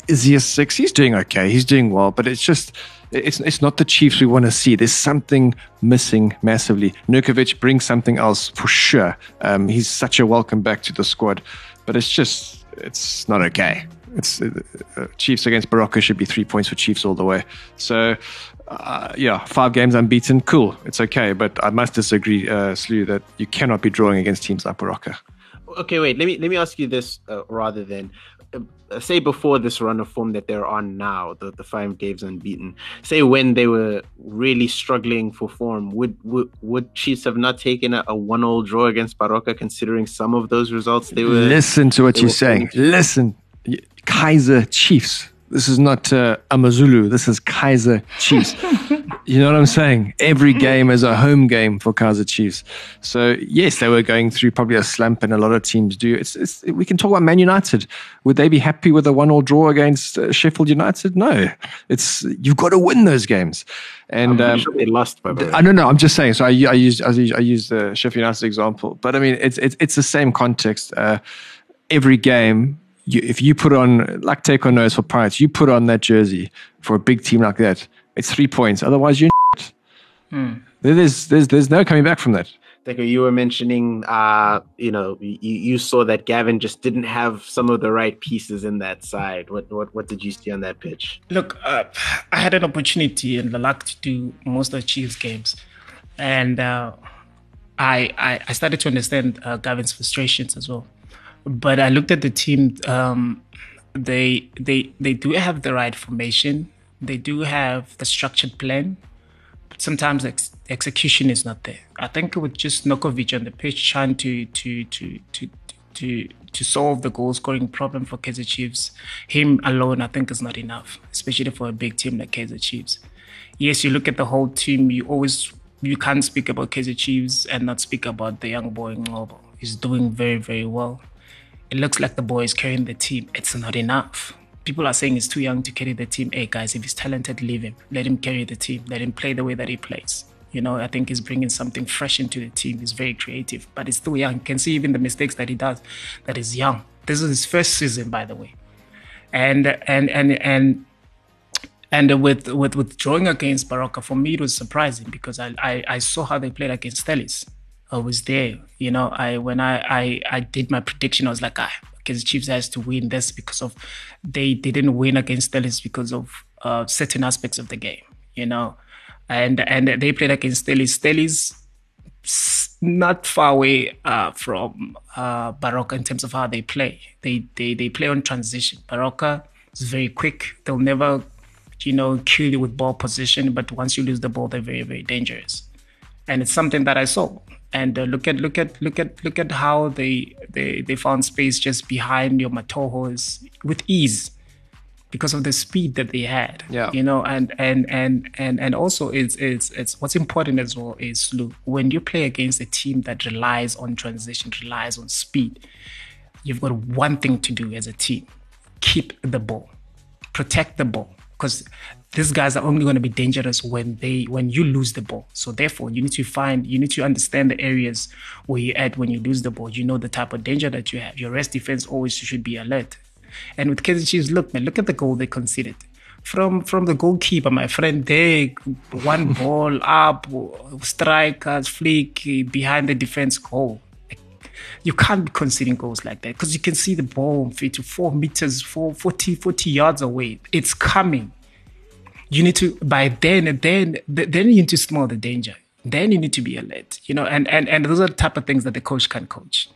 Is he a six? He's doing okay. He's doing well, but it's just it's it's not the Chiefs we want to see. There's something missing massively. Nurkovic brings something else for sure. Um, he's such a welcome back to the squad, but it's just it's not okay. It's uh, Chiefs against Baroka should be three points for Chiefs all the way. So uh, yeah, five games unbeaten, cool. It's okay, but I must disagree, uh, Slew, that you cannot be drawing against teams like Baroka. Okay, wait. Let me let me ask you this uh, rather than uh, say before this run of form that they're on now, the, the five games unbeaten. Say when they were really struggling for form, would would, would Chiefs have not taken a, a one-all draw against Baroka, considering some of those results they were? Listen to what you're saying. Listen, Kaizer Chiefs this is not uh, Amazulu. This is Kaizer Chiefs. you know what I'm saying? Every game is a home game for Kaizer Chiefs. So yes, they were going through probably a slump, and a lot of teams do. It's, it's we can talk about Man United. Would they be happy with a one-all draw against uh, Sheffield United? No. It's you've got to win those games. And um, sure they lost. By the way. I don't know. I'm just saying. So I, I use I use I use the Sheffield United example, but I mean it's it's, it's the same context. Uh, every game you, if you put on like take on nose for Pirates, you put on that jersey for a big team like that, it's three points. Otherwise, you're hmm. there's there's there's no coming back from that. Teko, you were mentioning, uh, you know, you, you saw that Gavin just didn't have some of the right pieces in that side. What what what did you see on that pitch? Look, uh, I had an opportunity and the luck to do most of the Chiefs games, and uh, I, I, I started to understand uh, Gavin's frustrations as well. But I looked at the team. Um, they they they do have the right formation. They do have the structured plan. But sometimes ex- execution is not there. I think with just Nurkovic on the pitch trying to to to to to to solve the goal scoring problem for Kaizer Chiefs, him alone I think is not enough, especially for a big team like Kaizer Chiefs. Yes, you look at the whole team. You always you can't speak about Kaizer Chiefs and not speak about the young boy Ngcobo. He's doing very very well it looks like the boy is carrying the team. It's not enough. People are saying he's too young to carry the team. Hey, guys, if he's talented, leave him. Let him carry the team. Let him play the way that he plays. You know, I think he's bringing something fresh into the team. He's very creative, but he's still young. You can see even the mistakes that he does. That is young. This is his first season, by the way, and and and and and with with with drawing against Baroka, for me it was surprising because I I, I saw how they played against Stellies. I was there. You know, I when I I, I did my prediction, I was like, ah, because Chiefs has to win this because of they, didn't win against Stellies because of uh, certain aspects of the game. You know, and and they played against Stellies. Stellies not far away uh, from uh, Baroka in terms of how they play. They they they play on transition. Baroka is very quick. They'll never, you know, kill you with ball position. But once you lose the ball, they're very very dangerous. And it's something that I saw and uh, look at look at look at look at how they they they found space just behind your Mathohos with ease because of the speed that they had yeah. you know and and and and and also it's it's it's what's important as well is look when you play against a team that relies on transition relies on speed you've got one thing to do as a team. Keep the ball. Protect the ball. Because these guys are only going to be dangerous when they when you lose the ball. So therefore, you need to find you need to understand the areas where you're at when you lose the ball. You know the type of danger that you have. Your rest defense always should be alert. And with Kaizer Chiefs, look man, look at the goal they conceded. From from the goalkeeper, my friend, they one ball up, strikers flick behind the defense goal. You can't be conceding goals like that because you can see the ball 54 meters, 40, 40 yards away. It's coming you need to by then then then you need to smell the danger then you need to be alert you know and and and those are the type of things that the coach can coach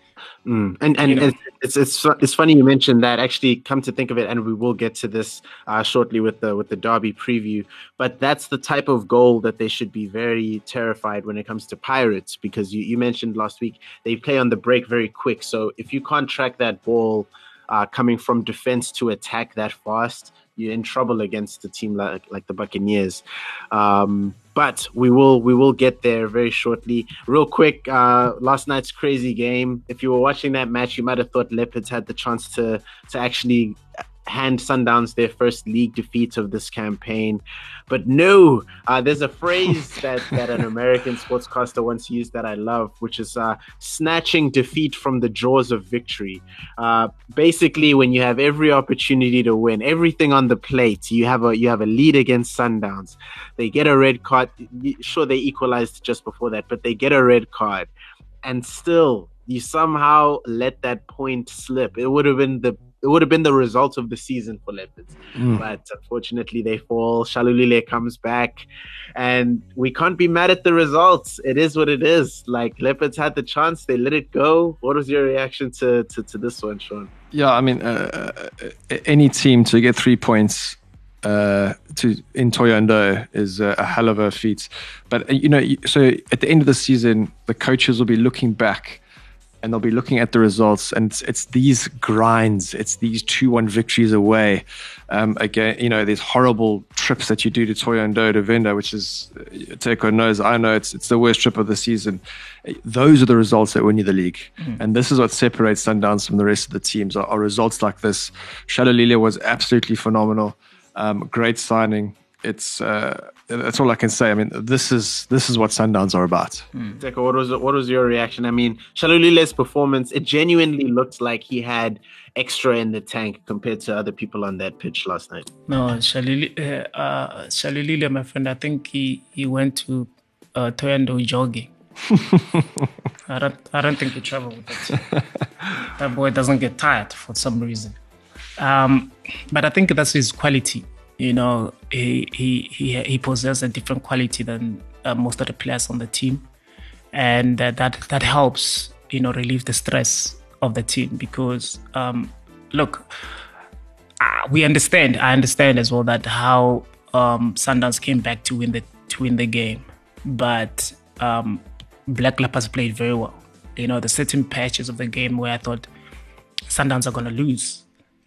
mm. and and you know? it's, it's it's funny you mentioned that actually come to think of it and we will get to this uh, shortly with the with the derby preview but that's the type of goal that they should be very terrified when it comes to pirates because you, you mentioned last week they play on the break very quick so if you can't track that ball uh, coming from defense to attack that fast you're in trouble against a team like like the Buccaneers. Um, but we will we will get there very shortly. Real quick, uh, last night's crazy game. If you were watching that match, you might have thought Leopards had the chance to to actually hand Sundowns their first league defeat of this campaign. But no, uh, there's a phrase that, that an American sportscaster once used that I love, which is uh, snatching defeat from the jaws of victory. Uh, basically, when you have every opportunity to win, everything on the plate, you have a you have a lead against Sundowns. They get a red card. Sure, they equalized just before that, but they get a red card, and still you somehow let that point slip. It would have been the it would have been the result of the season for Leopards. Mm. But unfortunately, they fall. Shalulile comes back, and we can't be mad at the results. It is what it is. Like Leopards had the chance, they let it go. What was your reaction to to, to this one, Sean? Yeah, I mean, uh, uh any team to get three points uh, to in Thohoyandou is a, a, hell of a feat. But uh, you know, so at the end of the season, the coaches will be looking back and they'll be looking at the results. And it's, it's these grinds, it's these 2 1 victories away. Um, again, you know, these horrible trips that you do to Thohoyandou to Venda, which is, uh, Teko knows, I know it's, it's the worst trip of the season. Those are the results that win you the league. Mm. And this is what separates Sundowns from the rest of the teams are, are results like this. Shalulile was absolutely phenomenal. Um, great signing. It's uh, that's all I can say. I mean, this is this is what Sundowns are about. Mm. Teko, what was what was your reaction? I mean, Shalulile's performance. It genuinely looked like he had extra in the tank compared to other people on that pitch last night. No, Shalulile, uh, uh, Shalulile, my friend. I think he he went to uh, Thohoyandou jogging. I don't I don't think he traveled with that. that boy doesn't get tired for some reason. Um, but I think that's his quality. You know, he he he, he possesses a different quality than uh, most of the players on the team, and that that helps you know relieve the stress of the team because um, look, uh, we understand. I understand as well that how um, Sundowns came back to win the to win the game, but um, Black Leopards played very well. You know, the certain patches of the game where I thought Sundowns are going to lose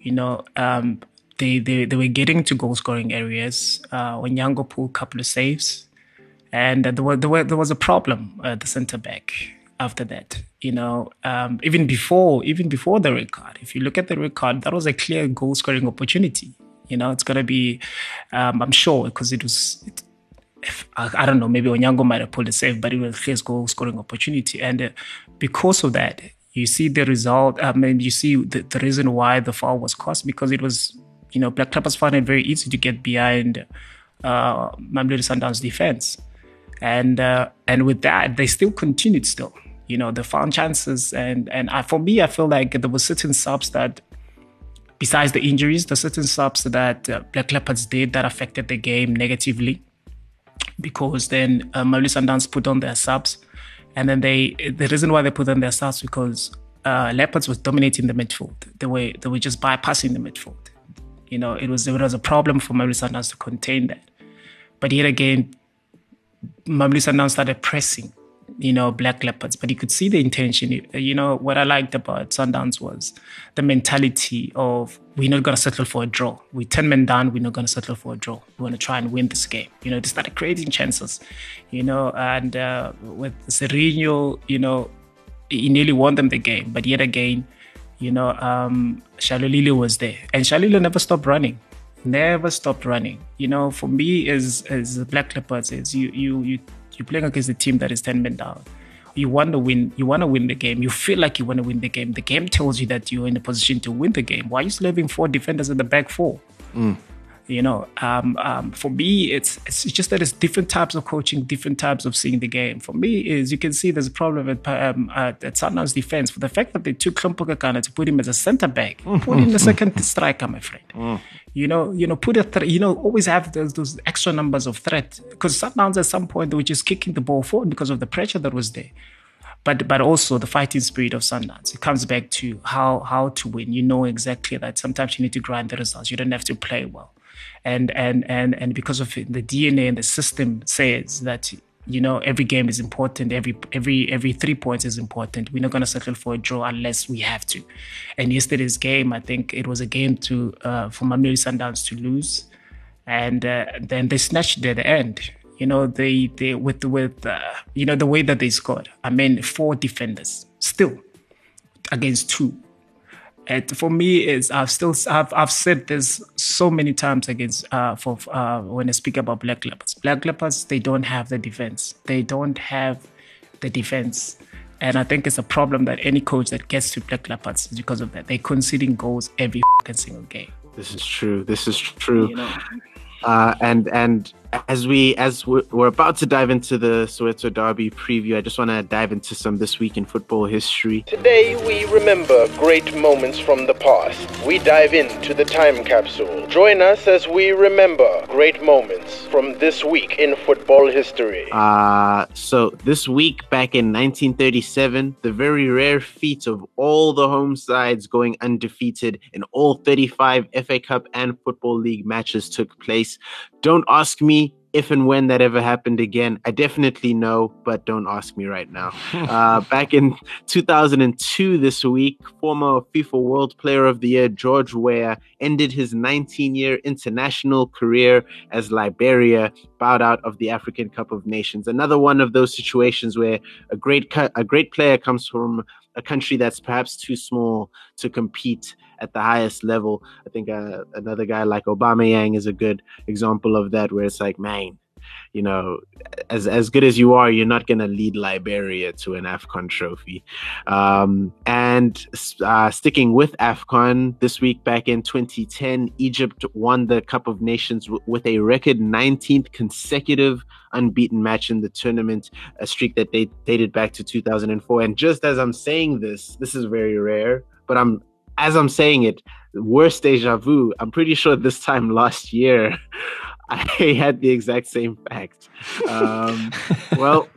you know, um, they, they, they were getting to goal scoring areas. Uh, Onyango pulled a couple of saves, and there, were, there, were, there was a problem at the centre back after that. You know, um, even before even before the red card, if you look at the red card, that was a clear goal scoring opportunity. You know, it's gonna be, um, I'm sure, because it was. It, I, I, don't know, maybe Onyango might have pulled a save, but it was a clear goal scoring opportunity. And uh, because of that, you see the result. I mean, you see the, the reason why the foul was caused because it was, you know, Black Leopards found it very easy to get behind uh, Mamelodi Sundowns defense, and uh, and with that they still continued. Still, you know, they found chances, and and I, for me, I feel like there were certain subs that. Besides the injuries, the certain subs that uh, Black Leopards did that affected the game negatively, because then uh, Mamelodi Sundowns put on their subs, and then they, the reason why they put on their starts because uh, Leopards was dominating the midfield. They were they were just bypassing the midfield. You know, it was it was a problem for Mamelodi Sundowns to contain that. But yet again, Mamelodi Sundowns started pressing you know, Black Leopards, but you could see the intention. You know, what I liked about Sundowns was the mentality of we're not going to settle for a draw. We're 10 men down, we're not going to settle for a draw. We want to try and win this game. You know, they started creating chances, you know, and uh, with Sereno, you know, he nearly won them the game, but yet again, you know, um, Shalulile was there, and Shalulile never stopped running never stopped running. You know, for me as as Black Leopards is you you you you're playing against a team that is 10 men down. You want to win. You want to win the game. You feel like you want to win the game. The game tells you that you're in a position to win the game. Why are you still having four defenders in the back four? Mm. You know, um, um, for me, it's it's just that it's different types of coaching, different types of seeing the game. For me, is you can see there's a problem at um, at, at Sundowns defense for the fact that they took Hlompho Kekana to put him as a centre back, put him the second striker, my friend. Mm. You know, you know, put a th- you know, always have those, those extra numbers of threat because Sundowns at some point they were just kicking the ball forward because of the pressure that was there but but also the fighting spirit of Sundowns. It comes back to how how to win. You know exactly that. Sometimes you need to grind the results. You don't have to play well and and and and because of it, the DNA and the system says that you know every game is important every every every three points is important we're not going to settle for a draw unless we have to. And yesterday's game i think it was a game to uh, for Mamelodi Sundowns to lose. And uh, then they snatched it at the end. You know they they with with uh, you know the way that they scored. I mean four defenders still against two it, for me is I've still I've, I've said this so many times against uh, for uh, when I speak about Black Leopards. Black Leopards they don't have the defense. They don't have the defense. And I think it's a problem that any coach that gets to Black Leopards is because of that. They're conceding goals every single game. This is true. This is true. You know? uh, and and as we as we're about to dive into the Soweto Derby preview, I just want to dive into some this week in football history. Today we remember great moments from the past. We dive into the time capsule. Join us as we remember great moments from this week in football history. Uh so this week back in 1937, the very rare feat of all the home sides going undefeated in all 35 FA Cup and Football League matches took place. Don't ask me if and when that ever happened again. I definitely know, but don't ask me right now. uh, back in 2002, this week, former FIFA World Player of the Year George Weah ended his 19 year international career as Liberia bowed out of the African Cup of Nations. Another one of those situations where a great, a great player comes from a country that's perhaps too small to compete at the highest level. I think uh, another guy like Aubameyang is a good example of that, where it's like, man, you know, as as good as you are, you're not going to lead Liberia to an AFCON trophy. Um, and uh, sticking with AFCON, this week back in 2010, Egypt won the Cup of Nations w- with a record 19th consecutive unbeaten match in the tournament, a streak that they dated back to 2004. And just as I'm saying this, this is very rare, but I'm as I'm saying it, worst deja vu. I'm pretty sure this time last year, I had the exact same fact. Um, well,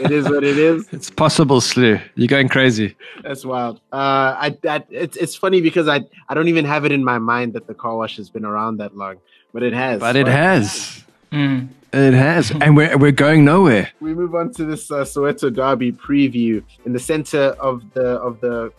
it is what it is. It's possible, Slew. You're going crazy. That's wild. Uh, I that it's it's funny because I I don't even have it in my mind that the car wash has been around that long, but it has. But it has. Mm. It has, and we're we're going nowhere. We move on to this uh, Soweto Derby preview. In the center of the of the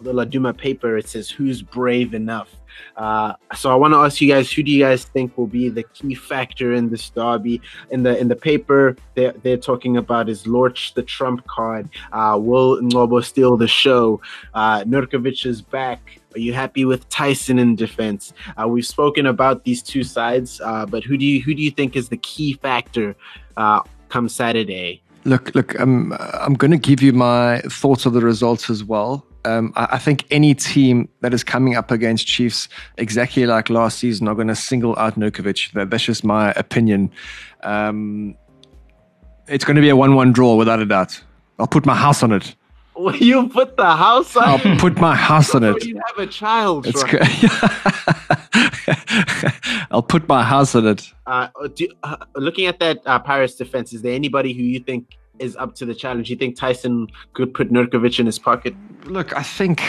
the Laduma paper, it says, Who's brave enough? Uh, so I want to ask you guys, who do you guys think will be the key factor in this derby? In the in the paper, they're, they're talking about is Lorch the trump card? Uh, will Ngcobo steal the show? Uh, Nurkovic is back. Are you happy with Tyson in defense? Uh, we've spoken about these two sides, uh, but who do you who do you think is the key factor uh, come Saturday? Look, look, um, I'm going to give you my thoughts of the results as well. Um, I, I, think any team that is coming up against Chiefs, exactly like last season, are going to single out Nurkovic. That, that's just my opinion. Um, it's going to be a 1 1 draw without a doubt. I'll put my house on it. Will you put the house on I'll put my house on it. You have a child. It's I'll put my house on it. Uh, do, uh, looking at that uh, Pirates defense, is there anybody who you think is up to the challenge? You think Tyson could put Nurkovic in his pocket? Look, I think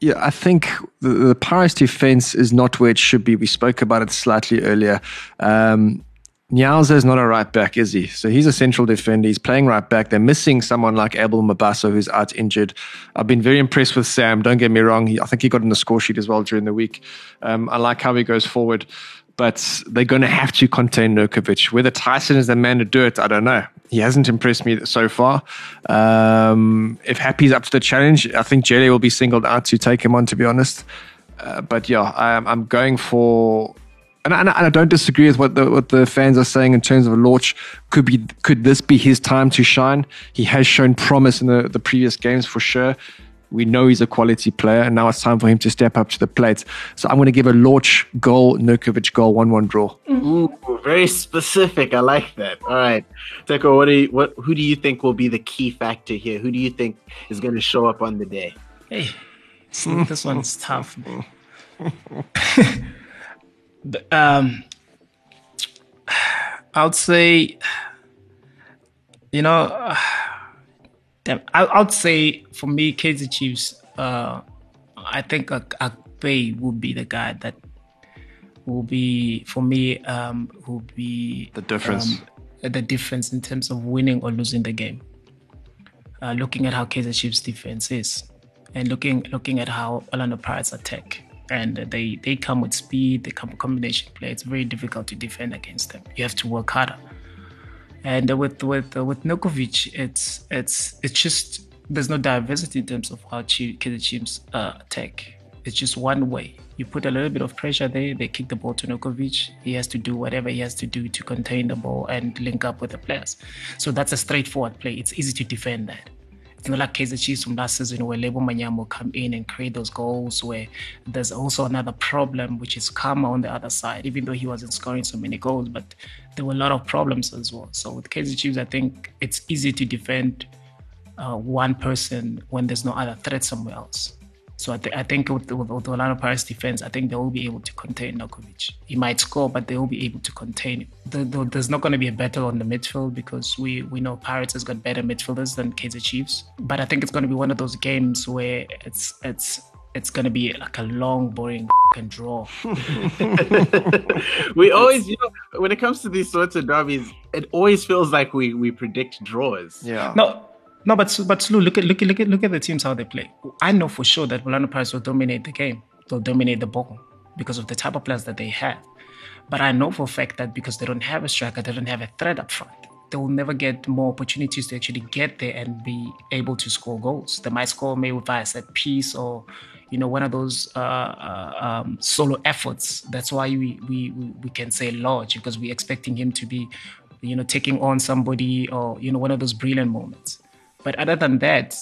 yeah, I think the, the Pirates defense is not where it should be. We spoke about it slightly earlier. Um, Nyauza is not a right back, is he? So he's a central defender. He's playing right back. They're missing someone like Abel Mabaso, who's out injured. I've been very impressed with Sam. Don't get me wrong. He, I think he got in the score sheet as well during the week. Um, I like how he goes forward but they're going to have to contain Nurkovic. Whether Tyson is the man to do it, I don't know. He hasn't impressed me so far. Um, if Happy's up to the challenge, I think Jele will be singled out to take him on, to be honest. Uh, but yeah, I'm, I'm going for. And I, and I, don't disagree with what the what the fans are saying in terms of Lorch. Could be could this be his time to shine? He has shown promise in the, the previous games for sure. We know he's a quality player, and now it's time for him to step up to the plate. So I'm going to give a Lorch goal, Nurkovic goal, one-one draw. Ooh, very specific. I like that. All right, Teko, what do you, what who do you think will be the key factor here? Who do you think is going to show up on the day? Hey, this one's tough. but, um, I would say, you know. Uh, I, would say for me, Kaizer Chiefs. Uh, I think Akpe would be the guy that will be for me. Um, will be the difference. Um, the difference in terms of winning or losing the game. Uh, looking at how Kaizer Chiefs defense is, and looking looking at how Orlando Pirates attack, and they they come with speed. They come with combination play. It's very difficult to defend against them. You have to work harder. And with with uh, with Nurkovic, it's it's it's just there's no diversity in terms of how Kaizer Chiefs uh, attack. It's just one way. You put a little bit of pressure there, they kick the ball to Nurkovic. He has to do whatever he has to do to contain the ball and link up with the players. So that's a straightforward play. It's easy to defend that. It's not like Kaizer Chiefs from last season where Lebo Manyama will come in and create those goals. Where there's also another problem, which is Khama on the other side, even though he wasn't scoring so many goals, but there were a lot of problems as well. So with Kaizer Chiefs, I think it's easy to defend uh, one person when there's no other threat somewhere else. So I, th- I think with, with, with Orlando Pirates defense, I think they will be able to contain Nurkovic. He might score, but they will be able to contain him. The, the, there's not going to be a battle on the midfield because we, we know Pirates has got better midfielders than Kaizer Chiefs. But I think it's going to be one of those games where it's it's it's going to be like a long, boring and draw. we always, you know, when it comes to these sorts of derbies, it always feels like we we predict draws. Yeah. No, no, but but look at look at look at look at the teams how they play. I know for sure that Orlando Pirates will dominate the game. They'll dominate the ball because of the type of players that they have. But I know for a fact that because they don't have a striker, they don't have a threat up front. They will never get more opportunities to actually get there and be able to score goals. They might score maybe via set piece or you know one of those uh, uh, um, solo efforts. That's why we, we we can say Lorch because we're expecting him to be, you know, taking on somebody or you know one of those brilliant moments. But other than that,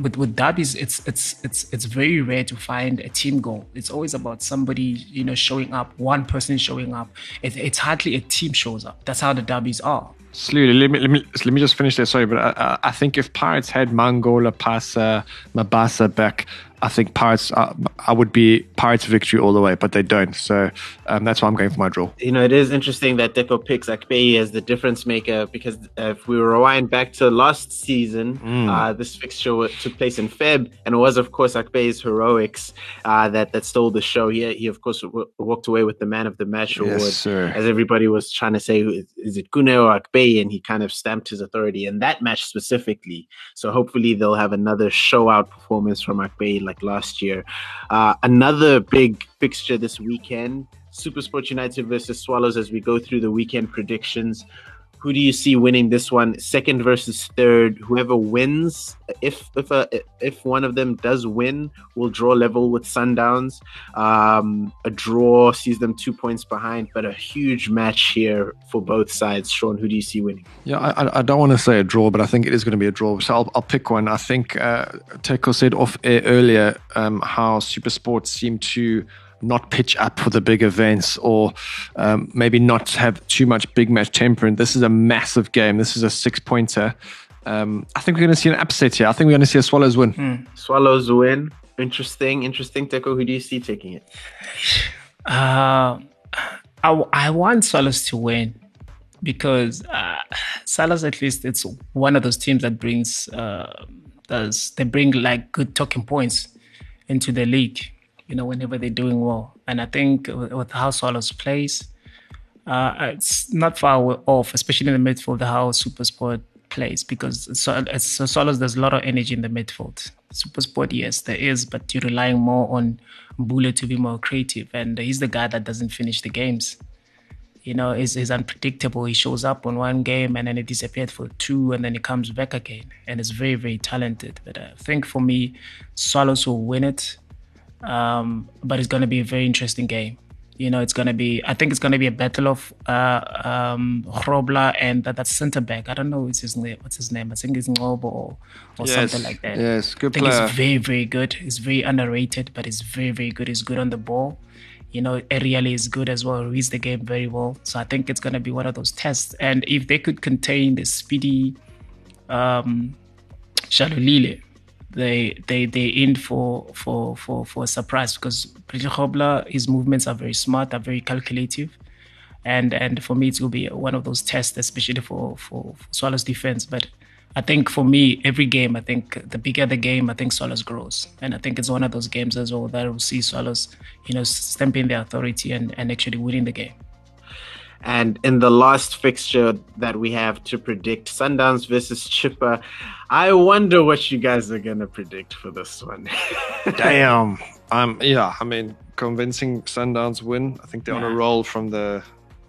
with with derbies, it's it's it's it's very rare to find a team goal. It's always about somebody you know showing up, one person showing up. It, it's hardly a team shows up. That's how the derbies are. Slowly, let me, let me let me just finish there. Sorry, but I, I think if Pirates had Mangola, Pasa, Mabasa back, I think Pirates, uh, I would be Pirates victory all the way, but they don't. So um, that's why I'm going for my draw. You know, it is interesting that Teko picks Akpeyi as the difference maker because if we rewind back to last season, mm. uh, this fixture took place in Feb, and it was, of course, Akpeyi's heroics uh, that that stole the show. He, he of course, w- walked away with the man of the match award, yes, as everybody was trying to say, is it Khune or Akpeyi? And he kind of stamped his authority in that match specifically. So hopefully they'll have another show out performance from Akpeyi like like last year. Uh, another big fixture this weekend Supersport United versus Swallows as we go through the weekend predictions. Who do you see winning this one? Second versus third. Whoever wins, if if a, if one of them does win, will draw level with Sundowns. Um, a draw sees them two points behind, but a huge match here for both sides. Sean, who do you see winning? Yeah, I, I don't want to say a draw, but I think it is going to be a draw. So I'll, I'll pick one. I think uh, Teko said off air earlier um, how Supersport seemed to not pitch up for the big events or um, maybe not have too much big match temperament. This is a massive game. This is a six pointer. Um, I think we're going to see an upset here. I think we're going to see a Swallows win. Hmm. Swallows win. Interesting. Interesting, Teko. Who do you see taking it? Uh, I, I want Swallows to win because uh, Swallows, at least, it's one of those teams that brings, uh, does they bring like good talking points into the league you know, whenever they're doing well. And I think with how Swallows plays, uh, it's not far off, especially in the midfield, how Supersport plays because so, so Swallows there's a lot of energy in the midfield. Supersport, yes, there is, but you're relying more on Mbule to be more creative, and he's the guy that doesn't finish the games. You know, he's, he's unpredictable. He shows up on one game and then he disappeared for two, and then he comes back again, and he's very, very talented. But I think for me, Swallows will win it um, but it's going to be a very interesting game. You know, it's going to be, I think it's going to be a battle of uh, um, and that, that center back. I don't know what's his name. What's his name? I think it's Ngcobo or, or yes, something like that. Yes, good I think player. he's very, very good. He's very underrated, but he's very, very good. He's good on the ball. You know, aerially is good as well. Reads the game very well. So I think it's going to be one of those tests. And if they could contain the speedy um, Shalulile, they they they in for for for for a surprise because Bradley Grobler, his movements are very smart, are very calculative, and and for me it will be one of those tests, especially for for, for Swallows defense. But I think for me, every game, I think the bigger the game, I think Swallows grows, and I think it's one of those games as well that will see Swallows, you know, stamping their authority and and actually winning the game. And in the last fixture that we have to predict, Sundowns versus Chippa, I wonder what you guys are gonna predict for this one. Damn. Um. Yeah. I mean, convincing Sundowns win. I think they're yeah. on a roll from the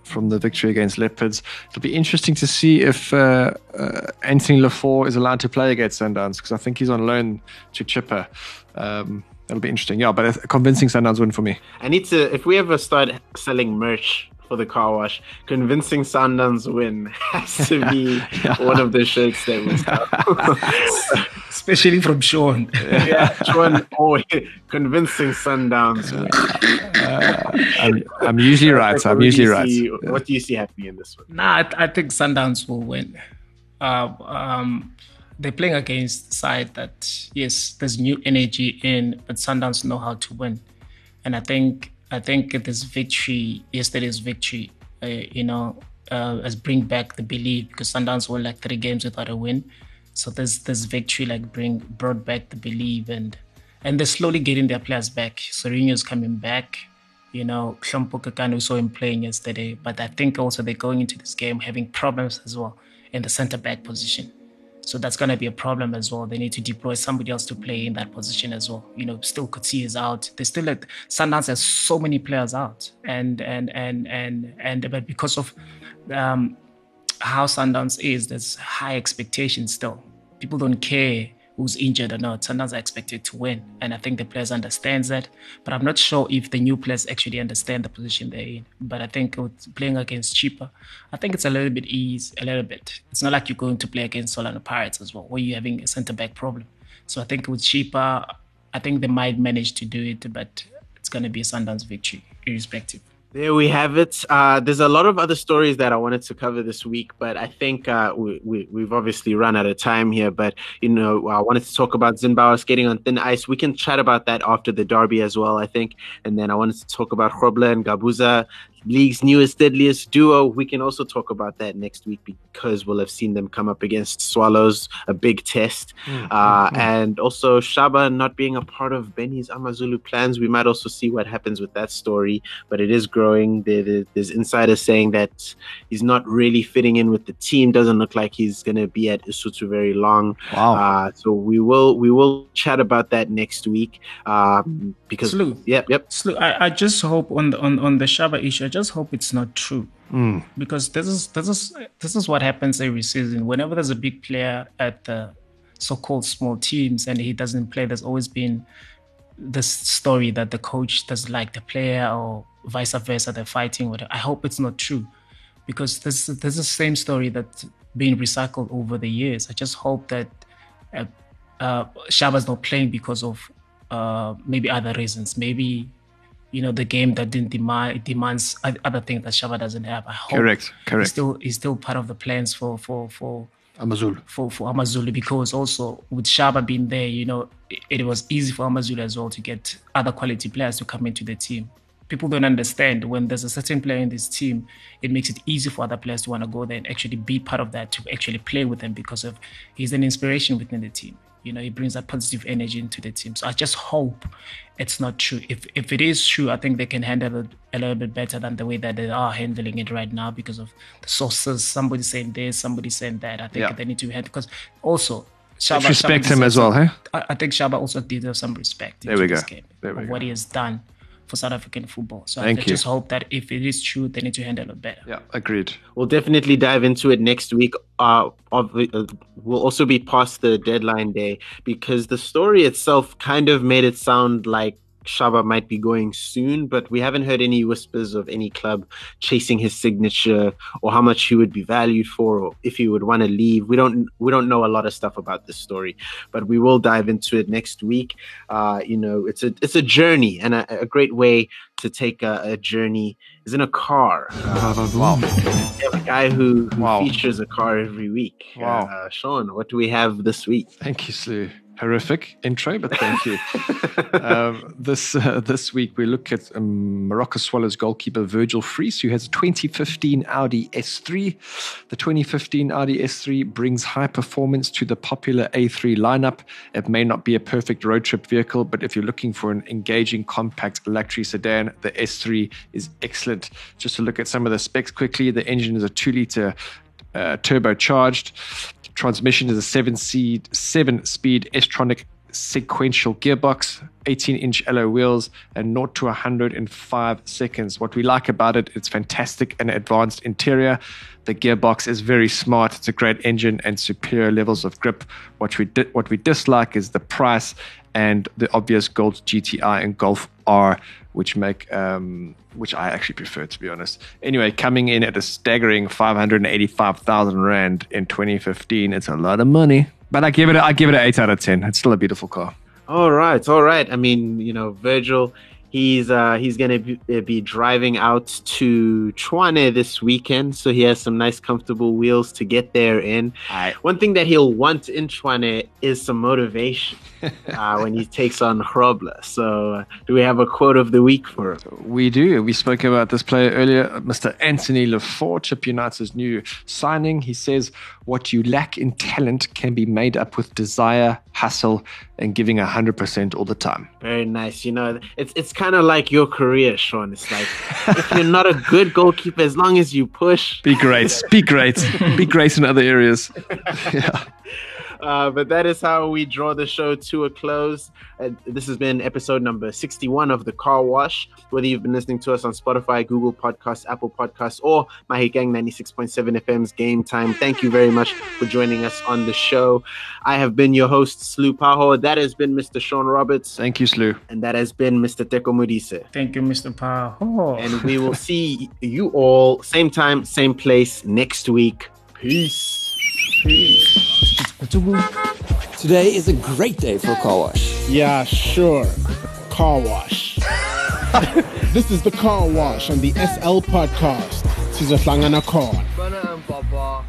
from the victory against Leopards. It'll be interesting to see if uh, uh, Anthony Laffor is allowed to play against Sundowns because I think he's on loan to Chippa. Um, That'll be interesting. Yeah, but a convincing Sundowns win for me. I need to, if we ever start selling merch for the car wash, convincing Sundowns win has to be yeah. one of the shirts that we sell. Especially from Sean. yeah, Sean always convincing Sundowns. Uh, I'm, I'm, usually right. I'm usually right. See, what do you see happening in this one? Nah, I, I think Sundowns will win. Uh, um, they're playing against side that yes, there's new energy in, but Sundowns know how to win, and I think I think this victory, yesterday's victory, uh, you know, uh, has bring back the belief because Sundowns won like three games without a win, so this this victory like bring brought back the belief and and they're slowly getting their players back. Sirino's coming back. You know, Hlompho Kekana, we saw him playing yesterday, but I think also they're going into this game having problems as well in the center back position. So that's going to be a problem as well. They need to deploy somebody else to play in that position as well. You know, still Coetzee is out. They still like Sundowns has so many players out, and and and and and but because of um, how Sundowns is, there's high expectations still. People don't care who's injured or not. Sundowns are expected to win, and I think the players understands that. But I'm not sure if the new players actually understand the position they're in. But I think with playing against Chippa, I think it's a little bit easy, a little bit. It's not like you're going to play against Orlando Pirates as well, where you're having a centre back problem. So I think with Chippa, I think they might manage to do it, but it's going to be a Sundowns victory, irrespective. There we have it. Uh, there's a lot of other stories that I wanted to cover this week, but I think uh, we, we, we've obviously run out of time here. But, you know, I wanted to talk about Zinnbauer skating on thin ice. We can chat about that after the derby as well, I think. And then I wanted to talk about Grobler and Gabuza league's newest, deadliest duo. We can also talk about that next week because we'll have seen them come up against Swallows, a big test. Mm, uh, mm, and also Shaba not being a part of Benni's Amazulu plans. We might also see what happens with that story, but it is growing. there's insiders saying that he's not really fitting in with the team. Doesn't look like he's going to be at Usuthu very long. Wow. Uh, so we will we will chat about that next week. Um, because Slew. Yep, yep. Slew. I, I just hope on the on, on the Shaba issue just hope it's not true. Mm. Because this is this is this is what happens every season. Whenever there's a big player at the so-called small teams and he doesn't play, there's always been this story that the coach doesn't like the player or vice versa. They're fighting. Whatever. I hope it's not true, because this this is the same story that's been recycled over the years. I just hope that uh, uh, Shaba's not playing because of uh, maybe other reasons. Maybe you know the game that didn't demand demands other things that Shaba doesn't have. I hope correct, correct. He's still he's still part of the plans for for for Amazulu for for Amazulu because also with Shaba being there, you know, it, it was easy for Amazulu as well to get other quality players to come into the team. People don't understand when there's a certain player in this team, it makes it easy for other players to want to go there and actually be part of that to actually play with them because of he's an inspiration within the team. You know, he brings that positive energy into the team. So I just hope it's not true. If if it is true, I think they can handle it a little bit better than the way that they are handling it right now because of the sources. Somebody saying this, somebody saying that. I think yeah. they need to handle because also Shaba, respect Shaba him as well, hey? I, I, think Shaba also deserves some respect. There we go. There we go. What he has done for South African football. So Thank I you. just hope that if it is true, they need to handle it better. Yeah, agreed. We'll definitely dive into it next week. Uh, of, uh, we'll also be past the deadline day because the story itself kind of made it sound like Shaba might be going soon, but we haven't heard any whispers of any club chasing his signature or how much he would be valued for or if he would want to leave. We don't we don't know a lot of stuff about this story, but we will dive into it next week. Uh, you know, it's a it's a journey and a, a great way to take a, a, journey is in a car. Uh, wow. a guy who, who wow. features a car every week. Wow. Uh, Sean, what do we have this week? Thank you, Slew horrific intro, but thank you. um, this uh, this week we look at um, Moroka Swallows goalkeeper Virgil Vries, who has a 2015 Audi S3. The 2015 Audi S3 brings high performance to the popular A3 lineup. It may not be a perfect road trip vehicle, but if you're looking for an engaging, compact luxury sedan, the S3 is excellent. Just to look at some of the specs quickly, the engine is a two-liter uh, Uh, turbocharged. Transmission is a seven seed, seven speed S-tronic sequential gearbox, 18 inch alloy wheels, and 0 to 100 in 5 seconds. What we like about it, it's fantastic and advanced interior. The gearbox is very smart. It's a great engine and superior levels of grip. What we di- what we dislike is the price and the obvious Golf GTI and Golf R, which make um, which I actually prefer to be honest. Anyway, coming in at a staggering 585,000 rand in 2015, it's a lot of money. But I give it I give it an eight out of ten. It's still a beautiful car. All right, all right. I mean, you know, Virgil, he's uh, he's gonna be, uh, be driving out to Tshwane this weekend, so he has some nice, comfortable wheels to get there in. One thing that he'll want in Tshwane is some motivation uh, when he takes on Grobler. So, uh, do we have a quote of the week for him? We do. We spoke about this player earlier, Mr. Anthony Laffor, Chippa United's new signing. He says, What you lack in talent can be made up with desire, hustle, and giving 100% all the time. Very nice. You know, it's it's kind of like your career, Sean. It's like if you're not a good goalkeeper, as long as you push, Be great. Be great. Be great in other areas. yeah. Uh, but that is how we draw the show to a close. Uh, this has been episode number 61 of The Car Wash. Whether you've been listening to us on Spotify, Google Podcasts, Apple Podcasts, or Mahi Gang 96.7 FM's Game Time, thank you very much for joining us on the show. I have been your host, Slu Paho. That has been Mr. Sean Roberts. Thank you, Slu. And that has been Mr. Teko Modise. Thank you, Mr. Paho. And we will see you all same time, same place next week. Peace. Peace. Today is a great day for a car wash. Yeah, sure. Car wash. this is the car wash on the SL podcast. Sizohlangana khona. Bana and um, Baba.